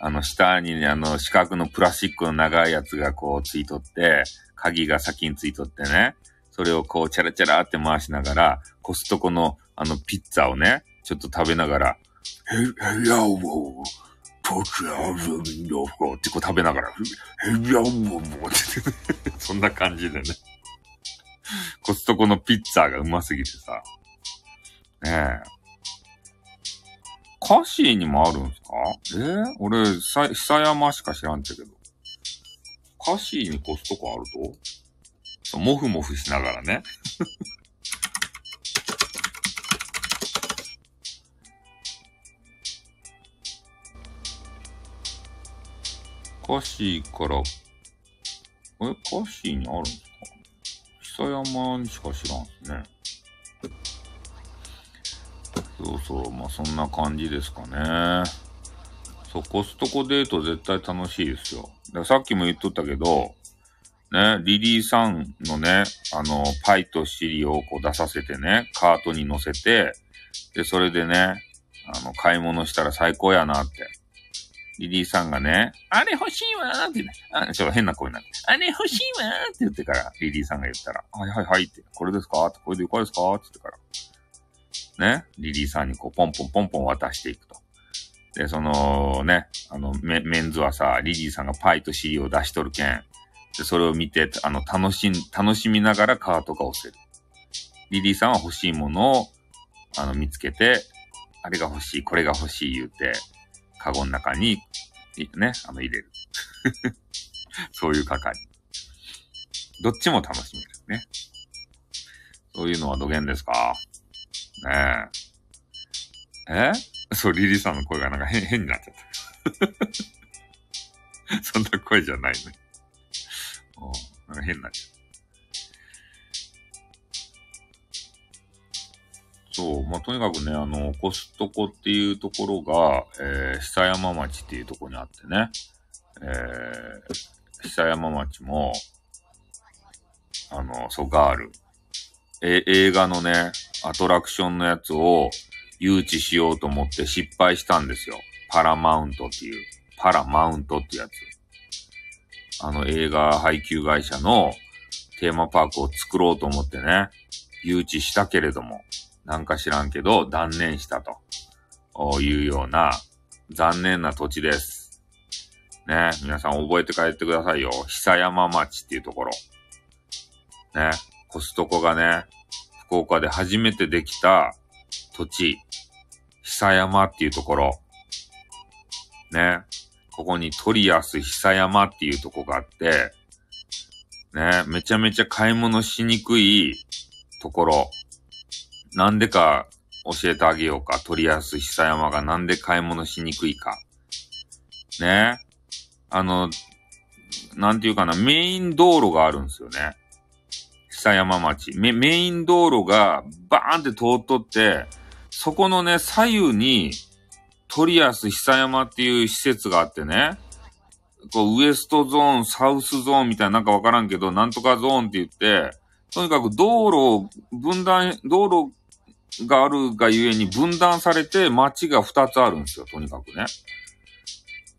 あの、下にね、あの、四角のプラスチックの長いやつがこうついとって、鍵が先についとってね、それをこう、チャラチャラって回しながら、コストコの、あの、ピッツァをね、ちょっと食べながら、へ、へやおも、ポチャーズミノフってこう食べながら、へやおももって、そんな感じでね。コストコのピッツァがうますぎてさ。ねえ。カシーにもあるんすか？えー、俺、さ、久山しか知らんっちゃけど。カシーにコストコあると？もふもふしながらね。カシーから、え、カシーにあるんですか？久山にしか知らんすね。そうそう、まあそんな感じですかね。そう、コストコデート絶対楽しいですよ。ださっきも言っとったけど、ね、リリーさんのね、あの、パイとシリをこう出させてね、カートに乗せて、で、それでね、あの、買い物したら最高やなって。リリーさんがね、あれ欲しいわーってね、あ、ちょっと変な声になって、あれ欲しいわーって言ってから、リリーさんが言ったら、はいはいはいって、これですかって、これでいかがですかって言ってから、ね、リリーさんにこう、ポンポンポンポン渡していくと。で、そのね、あの、メンズはさ、リリーさんがパイとシリを出しとるけん。で、それを見て、あの、楽しん、楽しみながらカートが押せる。リリーさんは欲しいものを、あの、見つけて、あれが欲しい、これが欲しい言うて、カゴの中に、ね、あの、入れる。そういう係。どっちも楽しめるね。そういうのはどげんですか？ねえ？えそう、リリーさんの声がなんか変、変になっちゃった。そんな声じゃないね。おなんか変になっちゃった。そう、まあ、とにかくね、あの、コストコっていうところが、えー、久山町っていうところにあってね、えー、久山町も、あの、そう、ガール、え、映画のね、アトラクションのやつを誘致しようと思って失敗したんですよ。パラマウントっていう、パラマウントってやつ。あの映画配給会社のテーマパークを作ろうと思ってね、誘致したけれども、なんか知らんけど断念したと。いうような残念な土地です。ね、皆さん覚えて帰ってくださいよ。久山町っていうところ。ね、コストコがね、福岡で初めてできた土地、久山っていうところ。ね、ここにトリアス久山っていうとこがあって、ね、めちゃめちゃ買い物しにくいところ。なんでか教えてあげようか。トリアス久山がなんで買い物しにくいか。ね。あの、なんていうかな、メイン道路があるんですよね。久山町。メメイン道路がバーンって通っとって、そこのね、左右に、トリアス久山っていう施設があってね、こう、ウエストゾーン、サウスゾーンみたいななんかわからんけど、なんとかゾーンって言って、とにかく道路を分断、道路があるがゆえに分断されて街が2つあるんですよ、とにかくね。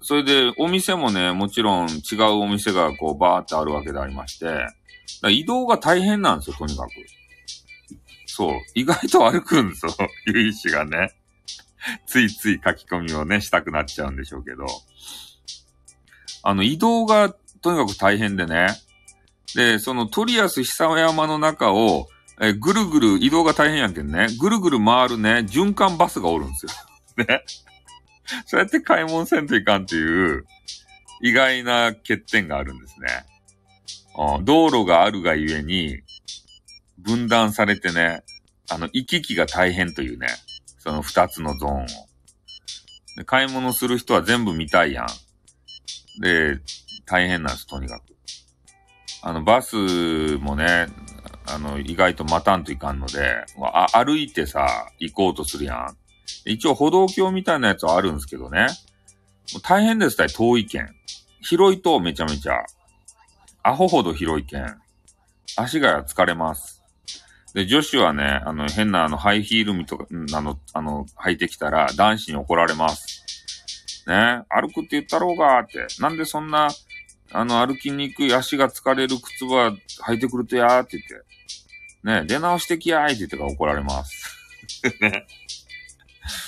それで、お店もね、もちろん違うお店がこうバーってあるわけでありまして、移動が大変なんですよ、とにかく。そう。意外と歩くんですよ、ゆいしがね。ついつい書き込みをね、したくなっちゃうんでしょうけど。あの、移動がとにかく大変でね。で、そのトリアス久山の中を、えぐるぐる移動が大変やんけんね。ぐるぐる回るね、循環バスがおるんですよ。ね。そうやって買い物せんといかんっていう、意外な欠点があるんですね。道路があるがゆえに、分断されてね、あの、行き来が大変というね、その二つのゾーンを。で買い物する人は全部見たいやん。で、大変なんです、とにかく。あの、バスもね、あの、意外と待たんといかんので、あ歩いてさ、行こうとするやん。一応歩道橋みたいなやつはあるんですけどね。大変ですたい、遠い県。広いとめちゃめちゃ。アホほど広い県。足が疲れます。で、女子はね、あの、変なあの、ハイヒールみとか、あの、あの、履いてきたら男子に怒られます。ね、歩くって言ったろうがーって。なんでそんな、あの、歩きにくい足が疲れる靴は履いてくるとやーって言って。ね、出直してきやーって言ってから怒られます。ね。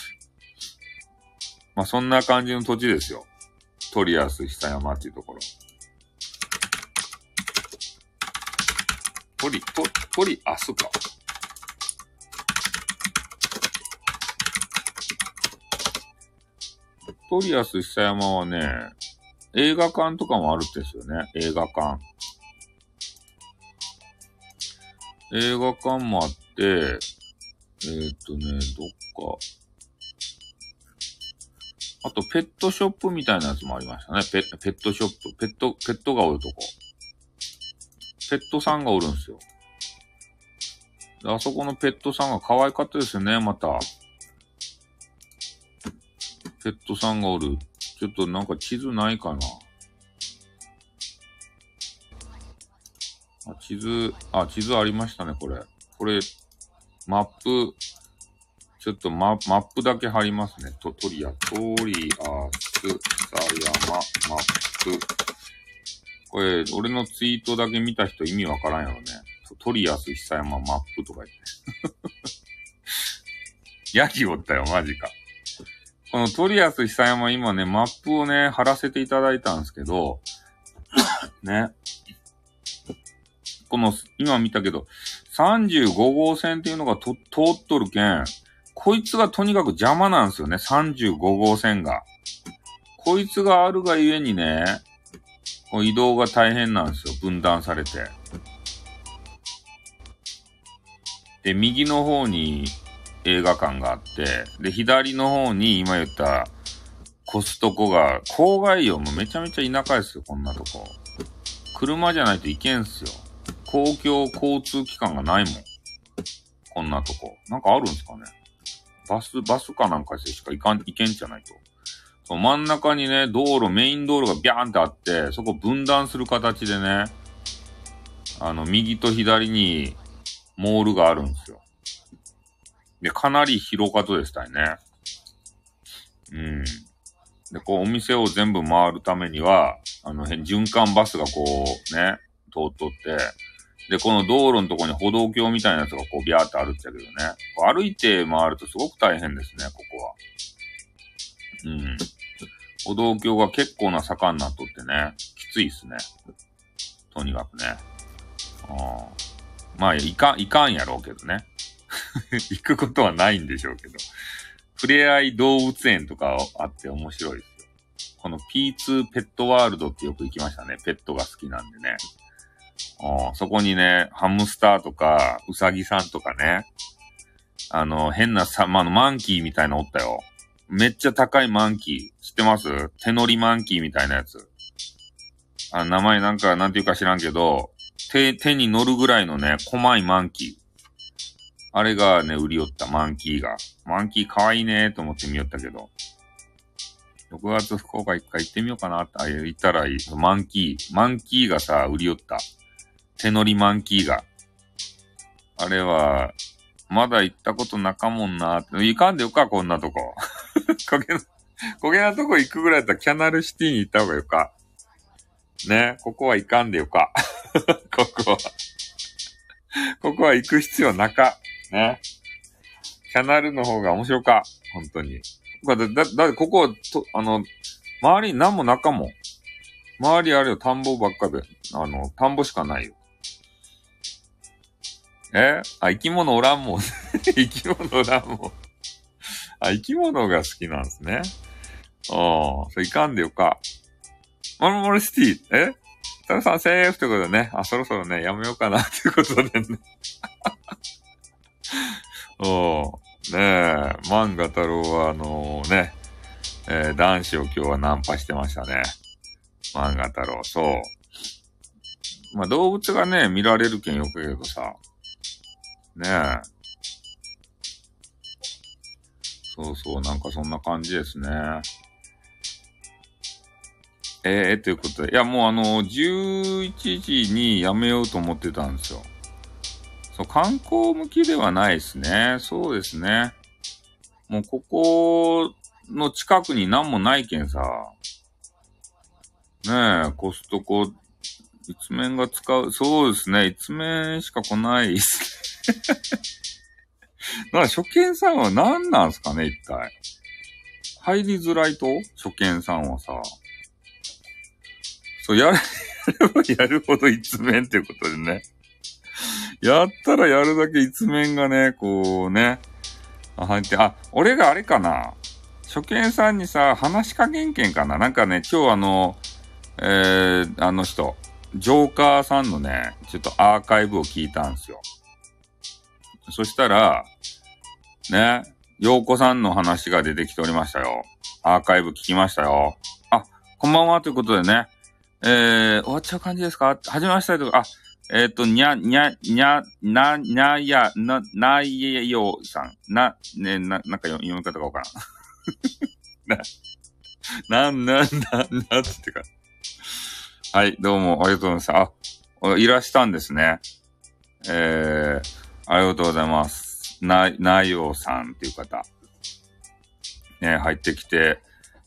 まあ、そんな感じの土地ですよ。トリアス久山っていうところ。トリ、ト、トリアスか。トリアス久山はね、映画館とかもあるんですよね。映画館。映画館もあって、えー、っとね、どっか。あと、ペットショップみたいなやつもありましたね。ペペットショップ。ペット、ペットがおるとこ。ペットさんがおるんですよ。あそこのペットさんが可愛かったですよね、また。ペットさんがおる。ちょっとなんか地図ないかな。あ、地図、あ、地図ありましたね、これ。これ、マップ、ちょっとママップだけ貼りますね。トトリア、トリアス、さ山、マップ。これ、俺のツイートだけ見た人意味わからんやろね。トリアス、久山、マップとか言って。ヤギおったよ、マジか。このトリアス久山今ね、マップをね、貼らせていただいたんですけど、ね。この、今見たけど、35号線っていうのがと通っとるけん、こいつがとにかく邪魔なんですよね、35号線が。こいつがあるがゆえにね、移動が大変なんですよ、分断されて。で、右の方に映画館があって、で、左の方に今言ったコストコが、郊外よ、もめちゃめちゃ田舎ですよ、こんなとこ。車じゃないといけんすよ。公共交通機関がないもん。こんなとこ。なんかあるんすかねバス、バスかなんかしてしか行かん、行けんじゃないと。真ん中にね、道路、メイン道路がビャーンってあって、そこ分断する形でね、あの、右と左にモールがあるんですよ。で、かなり広かとでしたいね。うん。で、こう、お店を全部回るためには、あの、辺、循環バスがこう、ね、通っとって、で、この道路のとこに歩道橋みたいなやつがこう、ビャーって歩っちゃけどね。歩いて回るとすごく大変ですね、ここは。うん。歩道橋が結構な坂になっとってね、きついっすね。とにかくね。あまあ、いかん、いかんやろうけどね。行くことはないんでしょうけど。ふれあい動物園とかあって面白いですよ。この P2 ペットワールドってよく行きましたね。ペットが好きなんでね。あそこにね、ハムスターとか、ウサギさんとかね、あの、変なさ、まあ、の、マンキーみたいなおったよ。めっちゃ高いマンキー。知ってます？手乗りマンキーみたいなやつ。あ、名前なんか、なんていうか知らんけど、手、手に乗るぐらいのね、細いマンキー。あれがね、売り寄ったマンキーが。マンキー可愛いねと思って見よったけど。6月福岡一回行ってみようかなって、あ、言ったらいい。マンキー。マンキーがさ、売り寄った。手乗りマンキーが。あれは、まだ行ったことなかもんなーって。行かんでよか、こんなとこ。こげな、こげなとこ行くぐらいだったらキャナルシティに行った方がよか。ね、ここは行かんでよか。ここは。ここは行く必要なか。ね。キャナルの方が面白か。本当に。だ、だ、だってここ、と、あの、周りに何も中も。周りあれよ、田んぼばっかで。あの、田んぼしかないよ。え？あ、生き物おらんもん。生き物おらんもん。あ、生き物が好きなんですね。ああ、それいかんでよか。モルモルシティ、え？タルさんセーフってことでね。あ、そろそろね、やめようかなっていうことでね。おねえ、漫画太郎はあのね、えー、男子を今日はナンパしてましたね。漫画太郎、そう。まあ、動物がね、見られるけんよく言うけどさ。ねえ。そうそう、なんかそんな感じですね。ええー、ということで、いやもうあの、11時に辞めようと思ってたんですよ。そう、観光向きではないですね。そうですね。もうここの近くに何もないけんさ。ねえ、コストコ、一面が使う、そうですね、一面しか来ないっすね。だから初見さんは何なんすかね、一体。入りづらいと？初見さんはさ。そう、やれ、ばやるほど一面っていうことでね。やったらやるだけ一面がね、こうね。あ、入って、あ、俺があれかな。初見さんにさ、話しかけんけんかな。なんかね、今日あの、えー、あの人、ジョーカーさんのね、ちょっとアーカイブを聞いたんですよ。そしたら、ね、洋子さんの話が出てきておりましたよ。アーカイブ聞きましたよ。あ、こんばんはということでね、えー、終わっちゃう感じですか？始めましたとか、あ、えっ、ー、と、にゃ、にゃ、にゃ、な、なや、な、ないえようさん。な、ね、な、なんか読み方がわからん。な、な、な、な、な、つってか。はい、どうも、ありがとうございました。あ、いらしたんですね。えー、ありがとうございます。な、なよさんっていう方。ね、入ってきて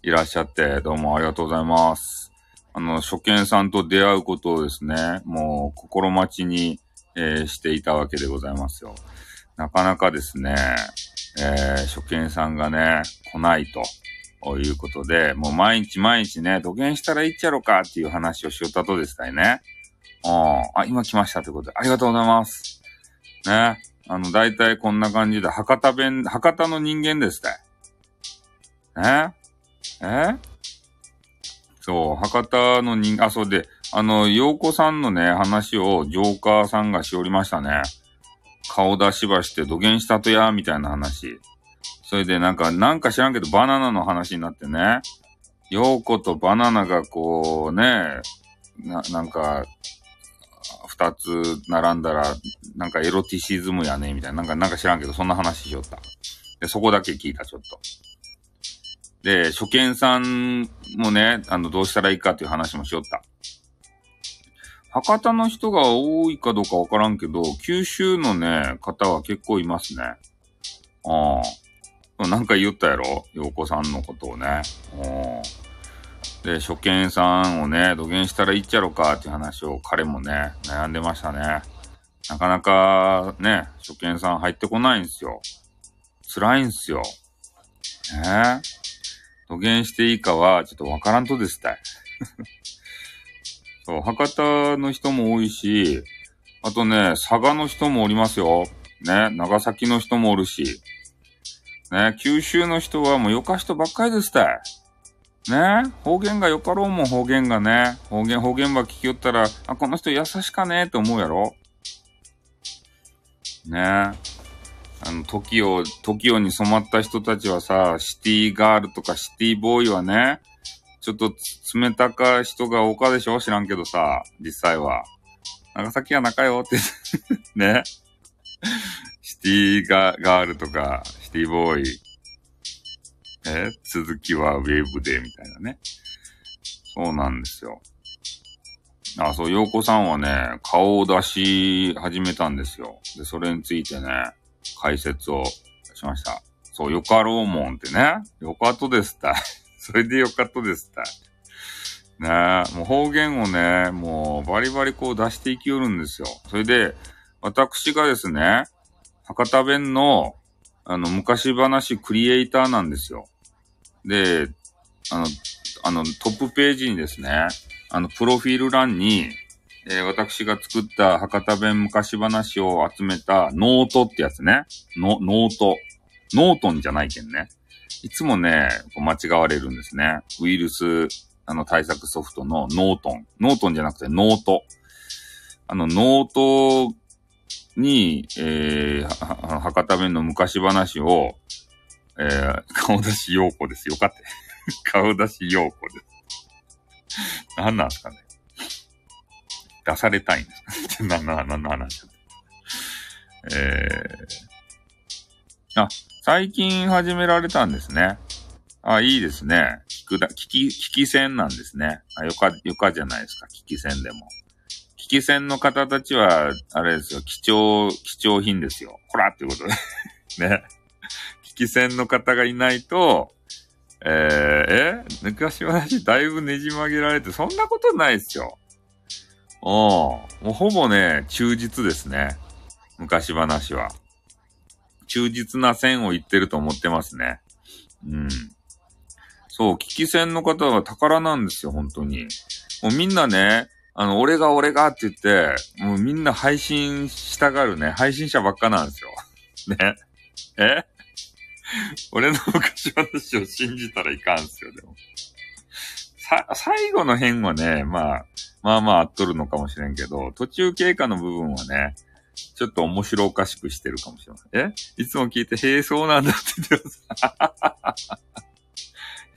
いらっしゃって、どうもありがとうございます。あの、初見さんと出会うことをですね、もう心待ちに、えー、していたわけでございますよ。なかなかですね、えー、初見さんがね、来ないということで、もう毎日毎日ね、土下したらいいっちゃろかっていう話をしよったとですね。うんあ、今来ましたということで、ありがとうございます。ね。あの、大体こんな感じで、博多弁、博多の人間ですって。ね。え？そう、博多の人、あ、そうで、あの、洋子さんのね、話をジョーカーさんがしおりましたね。顔出しばして土下したとや、みたいな話。それでなんか、なんか知らんけど、バナナの話になってね。洋子とバナナがこうね、な、なんか、二つ並んだら、なんかエロティシズムやね、みたいな。なんか、なんか知らんけど、そんな話しよった。で、そこだけ聞いた、ちょっと。で、初見さんもね、あの、どうしたらいいかっていう話もしよった。博多の人が多いかどうかわからんけど、九州のね、方は結構いますね。ああ。なんか言ったやろ？洋子さんのことをね。で、初見さんをね、土下したらいいっちゃろかっていう話を彼もね、悩んでましたね。なかなかね、初見さん入ってこないんですよ。辛いんすよ。ね土下していいかは、ちょっとわからんとですたい。そう、博多の人も多いし、あとね、佐賀の人もおりますよ。ね、長崎の人もおるし。ね、九州の人はもうよか人ばっかりですたい。ね方言がよかろうもん、方言がね。方言、方言ば聞きよったら、あ、この人優しかねって思うやろねあの、時を、時をに染まった人たちはさ、シティガールとかシティボーイはね、ちょっと冷たか人が多かでしょ？知らんけどさ、実際は。長崎は仲よって ね。シティガールとか、シティボーイ。え続きはウェブで、みたいなね。そうなんですよ。あ、そう、洋子さんはね、顔を出し始めたんですよ。で、それについてね、解説をしました。そう、よかろうもんってね。よかとですたい。それでよかとですたい。ねもう方言をね、もうバリバリこう出していきよるんですよ。それで、私がですね、博多弁の、あの、昔話クリエイターなんですよ。で、あの、あの、トップページにですね、あの、プロフィール欄に、えー、私が作った博多弁昔話を集めたノートってやつね。の、ノート。ノートンじゃないけんね。いつもね、こう間違われるんですね。ウイルス、あの、対策ソフトのノートン。ノートンじゃなくてノート。あの、ノートに、えー、博多弁の昔話を、えー、顔出し陽子ですよ。かって。顔出し陽子です。何なんすかね。出されたいんですか何の、何の話えー、あ、最近始められたんですね。あ、いいですね。聞くだ、聞き、聞き戦なんですね。あ、よか、よかじゃないですか。聞き戦でも。聞き戦の方たちは、あれですよ。貴重、貴重品ですよ。ほらっていうことで。ね。聞き戦の方がいないと、えー、え？昔話だいぶねじ曲げられて、そんなことないですよ。うん。もうほぼね、忠実ですね。昔話は。忠実な線を言ってると思ってますね。うん。そう、聞き戦の方は宝なんですよ、本当に。もうみんなね、あの、俺が俺がって言って、もうみんな配信したがるね、配信者ばっかなんですよ。ね。え？俺の昔話を信じたらいかんすよ、でも。さ、最後の辺はね、まあ、まあまあ合っとるのかもしれんけど、途中経過の部分はね、ちょっと面白おかしくしてるかもしれません。え？いつも聞いて、へえ、そうなんだって言ってます。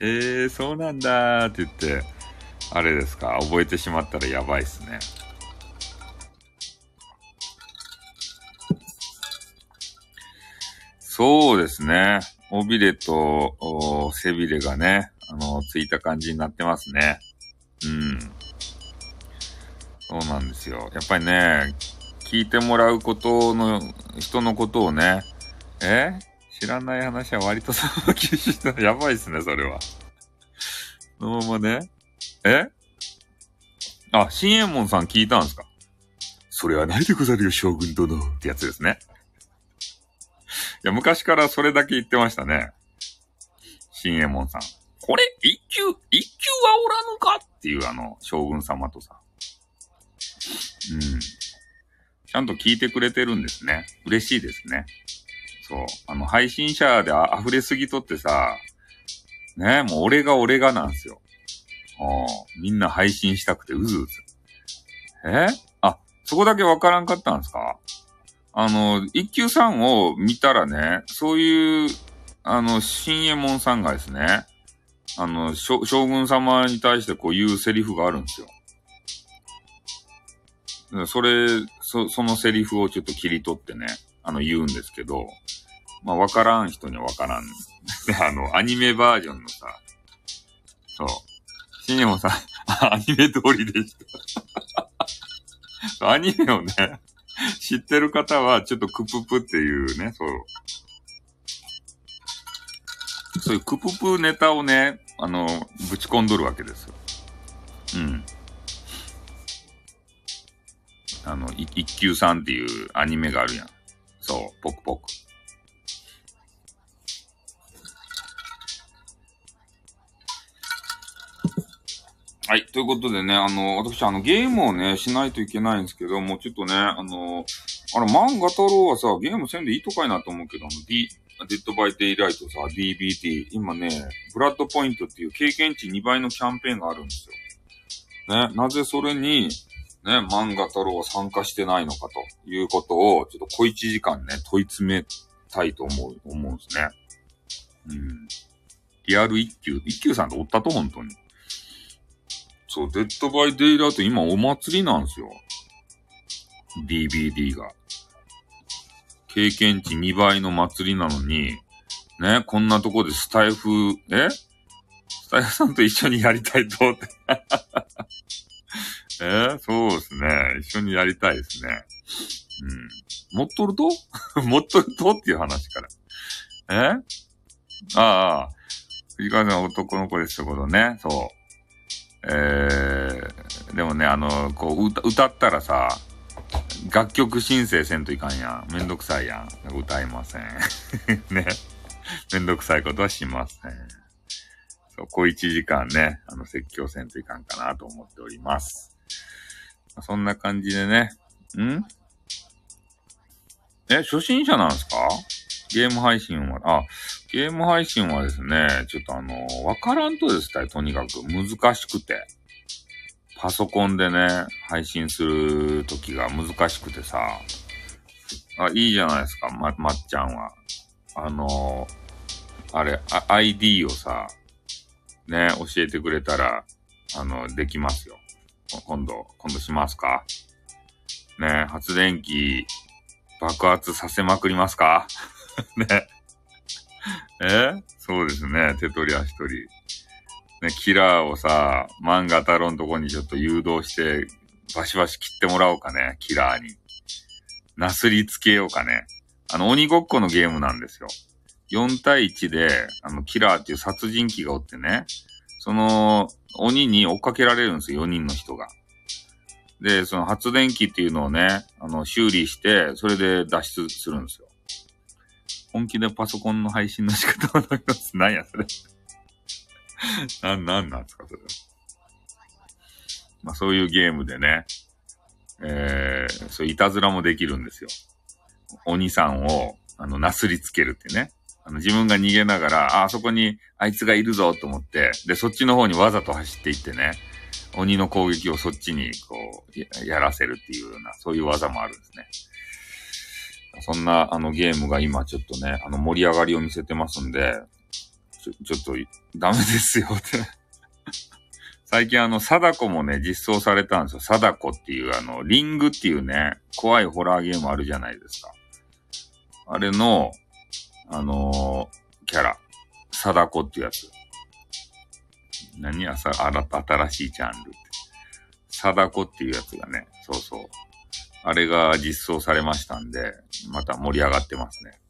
へえ、そうなんだって言って、あれですか、覚えてしまったらやばいっすね。そうですね。尾びれと背びれがね、あの、ついた感じになってますね。うん。そうなんですよ。やっぱりね、聞いてもらうことの、人のことをね、え？知らない話は割とその吸収したやばいっすね、それは。そのままね。え？あ、新右衛門さん聞いたんですか？それはないでござるよ、将軍殿。ってやつですね。いや、昔からそれだけ言ってましたね。新右衛門さん。これ、一級、一級はおらぬかっていうあの、将軍様とさ。うん。ちゃんと聞いてくれてるんですね。嬉しいですね。そう。あの、配信者で溢れすぎとってさ、ね、もう俺が俺がなんですよ。あみんな配信したくてうずうず。え？あ、そこだけわからんかったんですか？あの、一級さんを見たらね、そういう、あの、新右衛門さんがですね、あの、将軍様に対してこう言うセリフがあるんですよ。それ、そ、そのセリフをちょっと切り取ってね、あの、言うんですけど、まあ、わからん人にはわからん。あの、アニメバージョンのさ、そう。新右衛門さん、アニメ通りでした。アニメをね、知ってる方は、ちょっとクププっていうね、そう。そういうクププネタをね、あの、ぶち込んどるわけですよ。うん。あの、一級さんっていうアニメがあるやん。そう、ポクポク。はい。ということでね、あの、私、あの、ゲームをね、しないといけないんですけど、もうちょっとね、あの、あれ、漫画太郎はさ、ゲームせんでいいとかいなと思うけど、あの、D、デッドバイデイライトさ、 DBD、今ね、ブラッドポイントっていう経験値2倍のキャンペーンがあるんですよ。ね、なぜそれに、ね、漫画太郎は参加してないのかということを、ちょっと小1時間ね、問い詰めたいと思う、思うんですね。うん。リアル一休、一休さんとおったと、本当に。そう、デッドバイデイライト今お祭りなんですよ。 DBD が。経験値2倍の祭りなのに、ね、こんなとこでスタイフ、え？スタイフさんと一緒にやりたいとって。え？ー、そうですね。一緒にやりたいですね。うん。持っとると？持っとると？っていう話から。え？ああ、藤川さん男の子ですってことね。そう。えー、でもね、あの、こう歌、歌ったらさ、楽曲申請せんといかんやん。めんどくさいやん。歌いません。ね。めんどくさいことはしません。そう、小一時間ね、あの、説教せんといかんかなと思っております。そんな感じでね。ん？え、初心者なんすか？ゲーム配信は、あ、ゲーム配信はですね、ちょっとあの、わからんとですね、とにかく難しくて。パソコンでね、配信するときが難しくてさ。あ、いいじゃないですか、ま、まっちゃんは。あのあれ、あ ID をさ、ね、教えてくれたら、あの、できますよ。今度、今度しますか？ね、発電機爆発させまくりますか？ね。え？そうですね。手取り足取り。ね、キラーをさ、漫画太郎のとこにちょっと誘導して、バシバシ切ってもらおうかね、キラーに。なすりつけようかね。あの、鬼ごっこのゲームなんですよ。4対1で、あの、キラーっていう殺人鬼がおってね、その、鬼に追っかけられるんですよ、4人の人が。で、その発電機っていうのをね、あの、修理して、それで脱出するんですよ。本気でパソコンの配信の仕方を思います。何や、それ。な、なんなんですか、それ。まあ、そういうゲームでね、えー、そう、いたずらもできるんですよ。鬼さんを、あの、なすりつけるってね。あの、自分が逃げながら、あ、あそこにあいつがいるぞと思って、で、そっちの方にわざと走っていってね、鬼の攻撃をそっちに、こう、やらせるっていうような、そういう技もあるんですね。そんな、あの、ゲームが今ちょっとね、あの、盛り上がりを見せてますんで、ちょ、ちょっと、ダメですよって 最近あの、貞子もね、実装されたんですよ。貞子っていうあの、リングっていうね、怖いホラーゲームあるじゃないですか。あれの、あのー、キャラ、貞子っていうやつ。何やさ、新しいジャンルって。貞子っていうやつがね、そうそう。あれが実装されましたんで、また盛り上がってますね。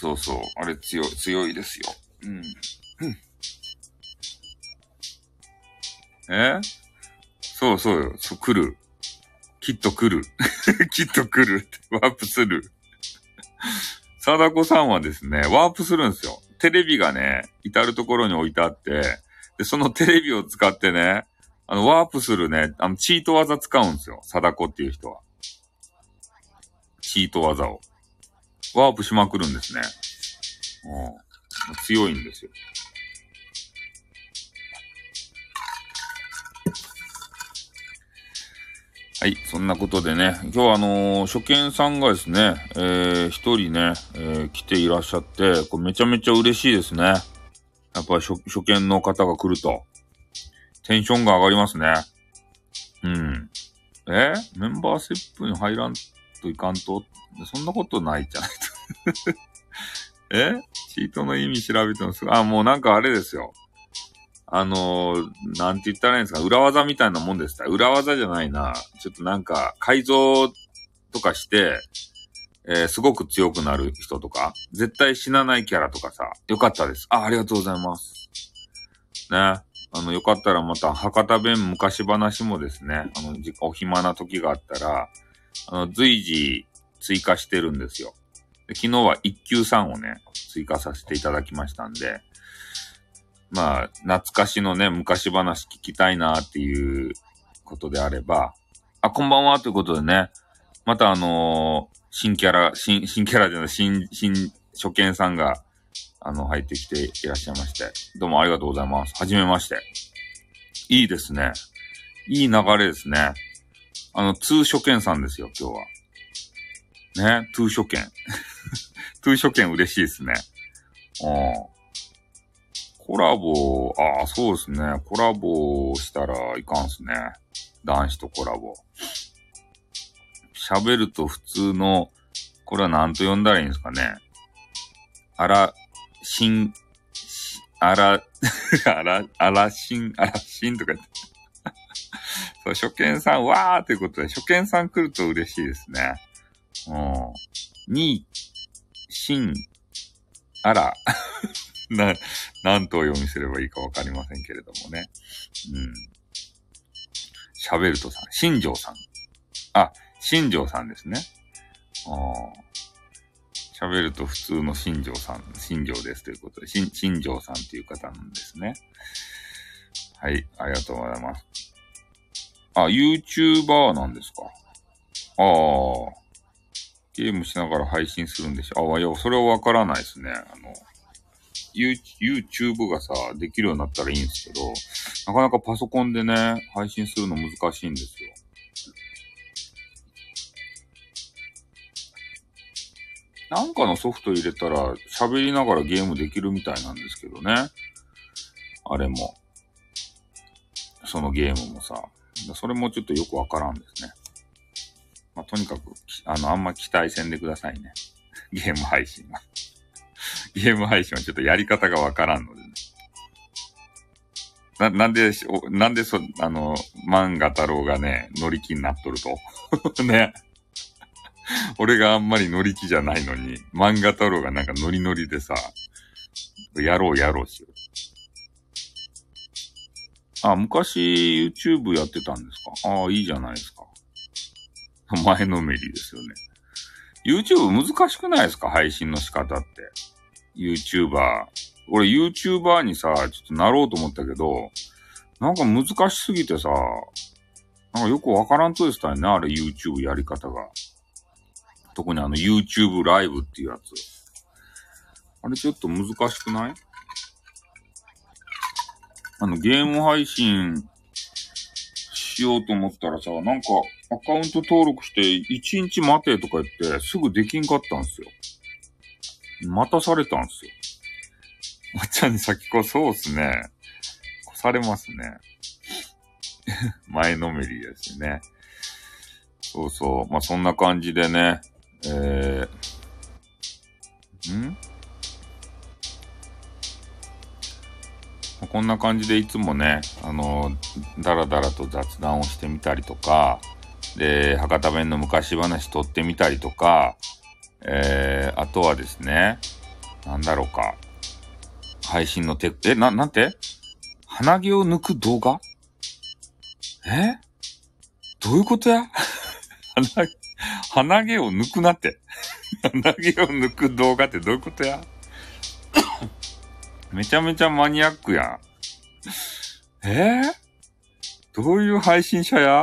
そうそう。あれ強い、強いですよ。うん。え？そうそうよ。そう、来る。きっと来る。きっと来る。ワープする。貞子さんはですね、ワープするんですよ。テレビがね、至るところに置いてあって、で、そのテレビを使ってね、あの、ワープするね、あの、チート技使うんですよ。貞子っていう人は。チート技を。ワープしまくるんですね。うん。強いんですよ。はい。そんなことでね、今日はあのー、初見さんがですね、えー、一人ね、えー、来ていらっしゃって、こめちゃめちゃ嬉しいですね。やっぱ初初見の方が来ると。テンションが上がりますね。うん。え？メンバーセップに入らんといかんと？そんなことないじゃないと え？チートの意味調べてますあ、もうなんかあれですよ。あのー、なんて言ったらいいんですか？裏技みたいなもんです裏技じゃないな。ちょっとなんか、改造とかして、えー、すごく強くなる人とか、絶対死なないキャラとかさ、よかったです。あ、ありがとうございます。ね。あの、よかったらまた、博多弁昔話もですね、あの、お暇な時があったら、あの、随時追加してるんですよ。で昨日は一級さんをね、追加させていただきましたんで、まあ、懐かしのね、昔話聞きたいなっていうことであれば、あ、こんばんはということでね、またあのー、新キャラ、新、新キャラじゃない、新、新、初見さんが、あの、入ってきていらっしゃいまして、どうもありがとうございます。はじめまして。いいですね。いい流れですね。あの、通初見さんですよ、今日は。ね、通初見。通初見嬉しいですね。うん。コラボ、ああ、そうですね。コラボしたらいかんすね。男子とコラボ。喋ると普通の、これは何と呼んだらいいんですかね。あら、しん、あら、あら、あらしん、あらしんとか言って。そう、初見さん、わーということで、初見さん来ると嬉しいですね。うん。に、しん、あら。な、何とお読みすればいいかわかりませんけれどもね。うん。喋るとさん、新庄さん。あ、新庄さんですね。ああ。喋ると普通の新庄さん、新庄ですということで、新、新庄さんという方なんですね。はい、ありがとうございます。あ、YouTuber なんですか？ああ。ゲームしながら配信するんでしょ。ああ、いや、それはわからないですね。あの、YouTube がさ、できるようになったらいいんですけど、なかなかパソコンでね、配信するの難しいんですよ。なんかのソフト入れたら喋りながらゲームできるみたいなんですけどね。あれも。そのゲームもさ。それもちょっとよくわからんですね。まあ、とにかく、あの、あんま期待せんでくださいね。ゲーム配信は。ゲーム配信はちょっとやり方がわからんのでね。な、なんで、なんでそ、あの、漫画太郎がね、乗り気になっとると。ね。俺があんまり乗り気じゃないのに、漫画太郎がなんかノリノリでさ、やろうやろうしよう。あ、昔 YouTube やってたんですか？ああ、いいじゃないですか。前のめりですよね。YouTube 難しくないですか？配信の仕方って。YouTuber。俺 YouTuber にさ、ちょっとなろうと思ったけど、なんか難しすぎてさ、なんかよくわからんとですたね、あれ YouTube やり方が。特にあの YouTube ライブっていうやつ。あれちょっと難しくない？あのゲーム配信しようと思ったらさ、なんかアカウント登録して1日待てとか言ってすぐできんかったんすよ。待たされたんすよ。まっちゃんに先こそうっすね。越されますね。前のめりですね。そうそう。まあ、そんな感じでね。えー、ん？こんな感じでいつもね、あの、だらだらと雑談をしてみたりとか、で、博多弁の昔話撮ってみたりとか、えー、あとはですね、なんだろうか。配信のテえ、な、なんて？鼻毛を抜く動画？え？どういうことや？鼻毛、鼻毛を抜くなって。鼻毛を抜く動画ってどういうことや？めちゃめちゃマニアックやん。えー、どういう配信者や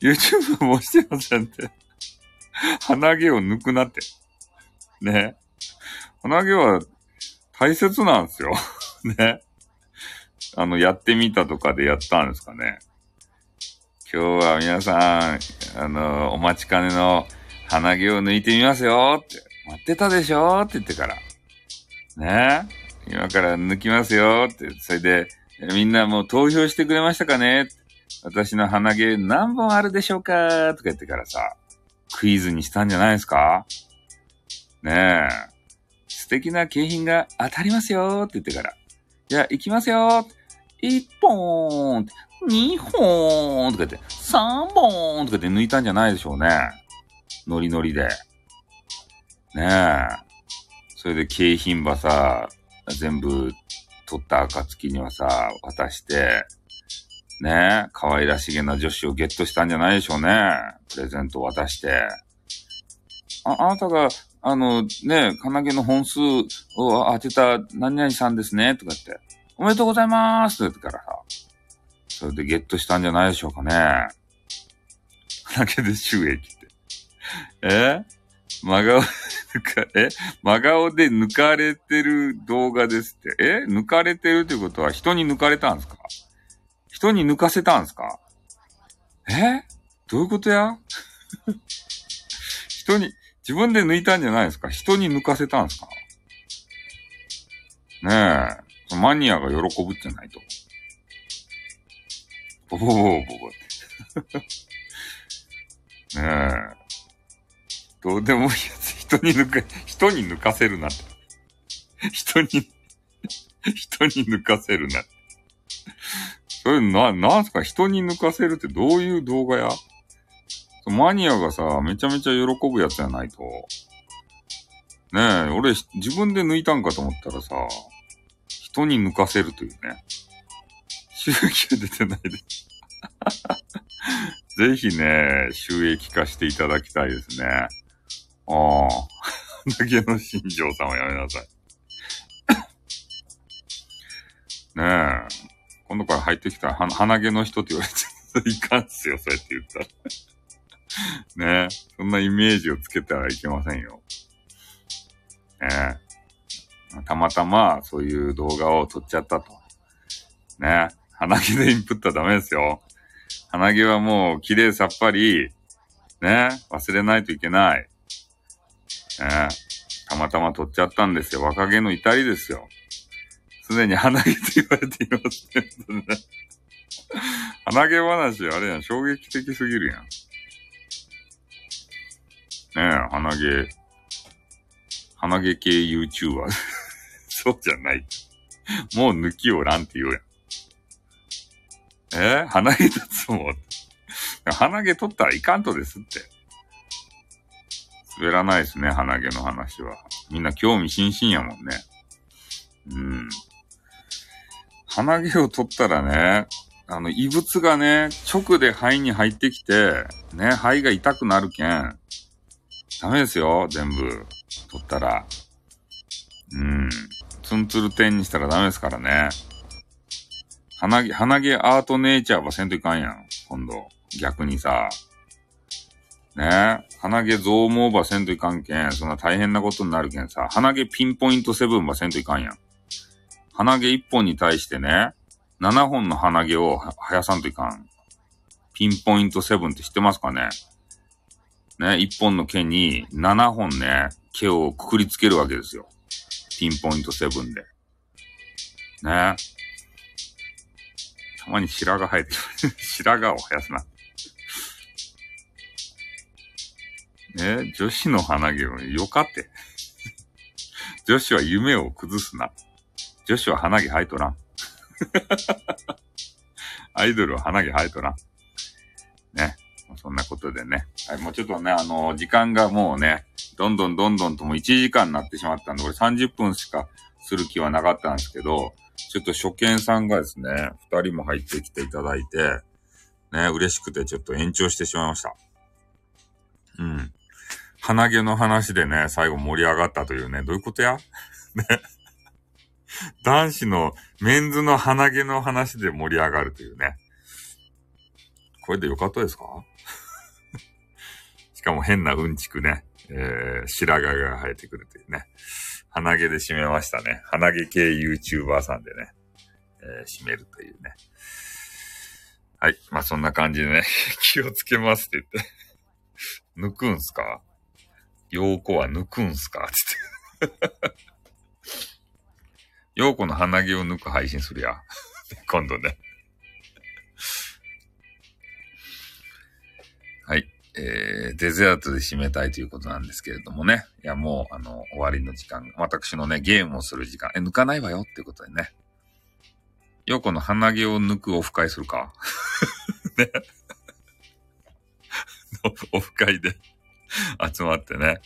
?YouTube もしてませんって。鼻毛を抜くなって。ね。鼻毛は大切なんですよ。ね。あの、やってみたとかでやったんですかね。今日は皆さん、あの、お待ちかねの鼻毛を抜いてみますよって。待ってたでしょって言ってから。ね今から抜きますよって。それで、みんなもう投票してくれましたかね？私の鼻毛何本あるでしょうかとか言ってからさ。クイズにしたんじゃないですか？ねえ。素敵な景品が当たりますよって言ってから。じゃあ行きますよ一本二本とか言って、三本とか言って抜いたんじゃないでしょうね。ノリノリで。ねえ。それで景品ばさ、全部取った暁にはさ、渡して、ねえ、可愛らしげな女子をゲットしたんじゃないでしょうね。プレゼント渡して。あ、あなたが、あの、ねえ、金毛の本数を当てた何々さんですね、とか言って、おめでとうございますって言ってからさ、それでゲットしたんじゃないでしょうかね。金毛で収益って。え？真顔で抜か、え？真顔で抜かれてる動画ですって。え？抜かれてるってことは人に抜かれたんですか？人に抜かせたんですか？え？どういうことや？人に、自分で抜いたんじゃないですか？人に抜かせたんですか？ねえ。マニアが喜ぶってないと。ボボボボボって。ねえ。どうでもいいやつ、人に抜か、人に抜かせるなって。人に、人に抜かせるなって。それな、なんすか？人に抜かせるってどういう動画や？マニアがさ、めちゃめちゃ喜ぶやつやないと。ねえ、俺、自分で抜いたんかと思ったらさ、人に抜かせるというね。収益が出てないです ぜひね、収益化していただきたいですね。ああ。だけの新庄さんはやめなさい。ねえ。今度から入ってきたら、鼻毛の人って言われて、いかんっすよ、そうやって言ったら。ねえそんなイメージをつけてはいけませんよ。ねたまたまそういう動画を撮っちゃったと。ねえ鼻毛でインプットはダメですよ。鼻毛はもう綺麗さっぱり、ね忘れないといけない。ねたまたま撮っちゃったんですよ。若気の至りですよ。すでに鼻毛と言われていますけどね。鼻毛話あれやん、衝撃的すぎるやん。ねえ、鼻毛、鼻毛系 YouTuber そうじゃない。もう抜きおらんって言うやん。えー、鼻毛立つもん。鼻毛取ったらいかんとですって。滑らないですね、鼻毛の話は。みんな興味津々やもんね。うん。鼻毛を取ったらね、あの、異物がね、直で肺に入ってきて、ね、肺が痛くなるけん、ダメですよ、全部。取ったら。うん。ツンツル点にしたらダメですからね。鼻毛、鼻毛アートネイチャーはせんといかんやん。今度。逆にさ。ね鼻毛増毛ばせんといかんけん。そんな大変なことになるけんさ。鼻毛ピンポイントセブンばせんといかんやん。鼻毛1本に対してね、7本の鼻毛を生やさんといかん。ピンポイントセブンって知ってますかねね、一本の毛に7本ね、毛をくくりつけるわけですよ。ピンポイントセブンで。ね。たまに白髪生えてる。白髪を生やすな。ね、女子の鼻毛をよかって。女子は夢を崩すな。女子は鼻毛生えとらん。アイドルは鼻毛生えとらん。ね。そんなことでね。はい、もうちょっとね、あのー、時間がもうね、どんどんどんどんとも1時間になってしまったんで、これ30分しかする気はなかったんですけど、ちょっと初見さんがですね、2人も入ってきていただいて、ね、嬉しくてちょっと延長してしまいました。うん。鼻毛の話でね、最後盛り上がったというね、どういうことや？ね。男子のメンズの鼻毛の話で盛り上がるというね。これでよかったですか？しかも変なうんちくね、えー、白髪が生えてくるというね。鼻毛で締めましたね。鼻毛系 YouTuber さんでね、えー、締めるというね。はい。まあ、そんな感じでね、気をつけますって言って抜くんすか？陽子は抜くんすか？って言って。陽子の鼻毛を抜く配信するや。今度ね。えー、デザートで締めたいということなんですけれどもね。いや、もう、あの、終わりの時間、私のね、ゲームをする時間、え、抜かないわよっていうことでね。ヨコの鼻毛を抜くオフ会するか。ね。オフ会で集まってね。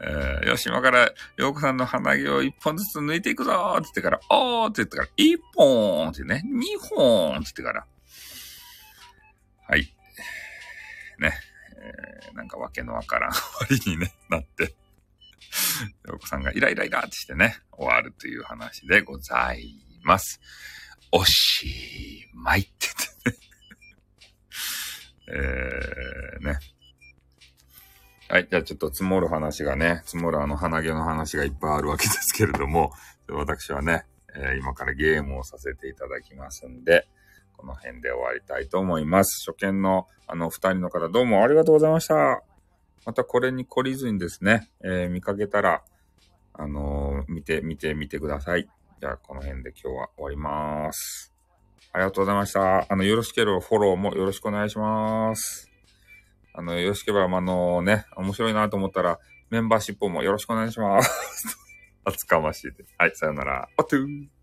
えー、よし、今から、ヨコさんの鼻毛を一本ずつ抜いていくぞーって言ってから、おーって言ってから、一本ってね、二本って言ってから。はい。ね、えー、なんかわけのわからん終わりにね、なって。お子さんがイライライラってしてね、終わるという話でございます。おしまいって言ってね。えー、ね。はい。じゃあちょっと積もる話がね、積もるあの鼻毛の話がいっぱいあるわけですけれども、私はね、えー、今からゲームをさせていただきますんで、この辺で終わりたいと思います。初見のあの二人の方どうもありがとうございました。またこれに懲りずにですね、えー、見かけたら、あのー、見て、見てみてください。じゃあこの辺で今日は終わります。ありがとうございました。あの、よろしければフォローもよろしくお願いします。あの、よろしければ、まあのね、面白いなと思ったら、メンバーシップもよろしくお願いします。厚かましいです。はい、さよなら。おとゥー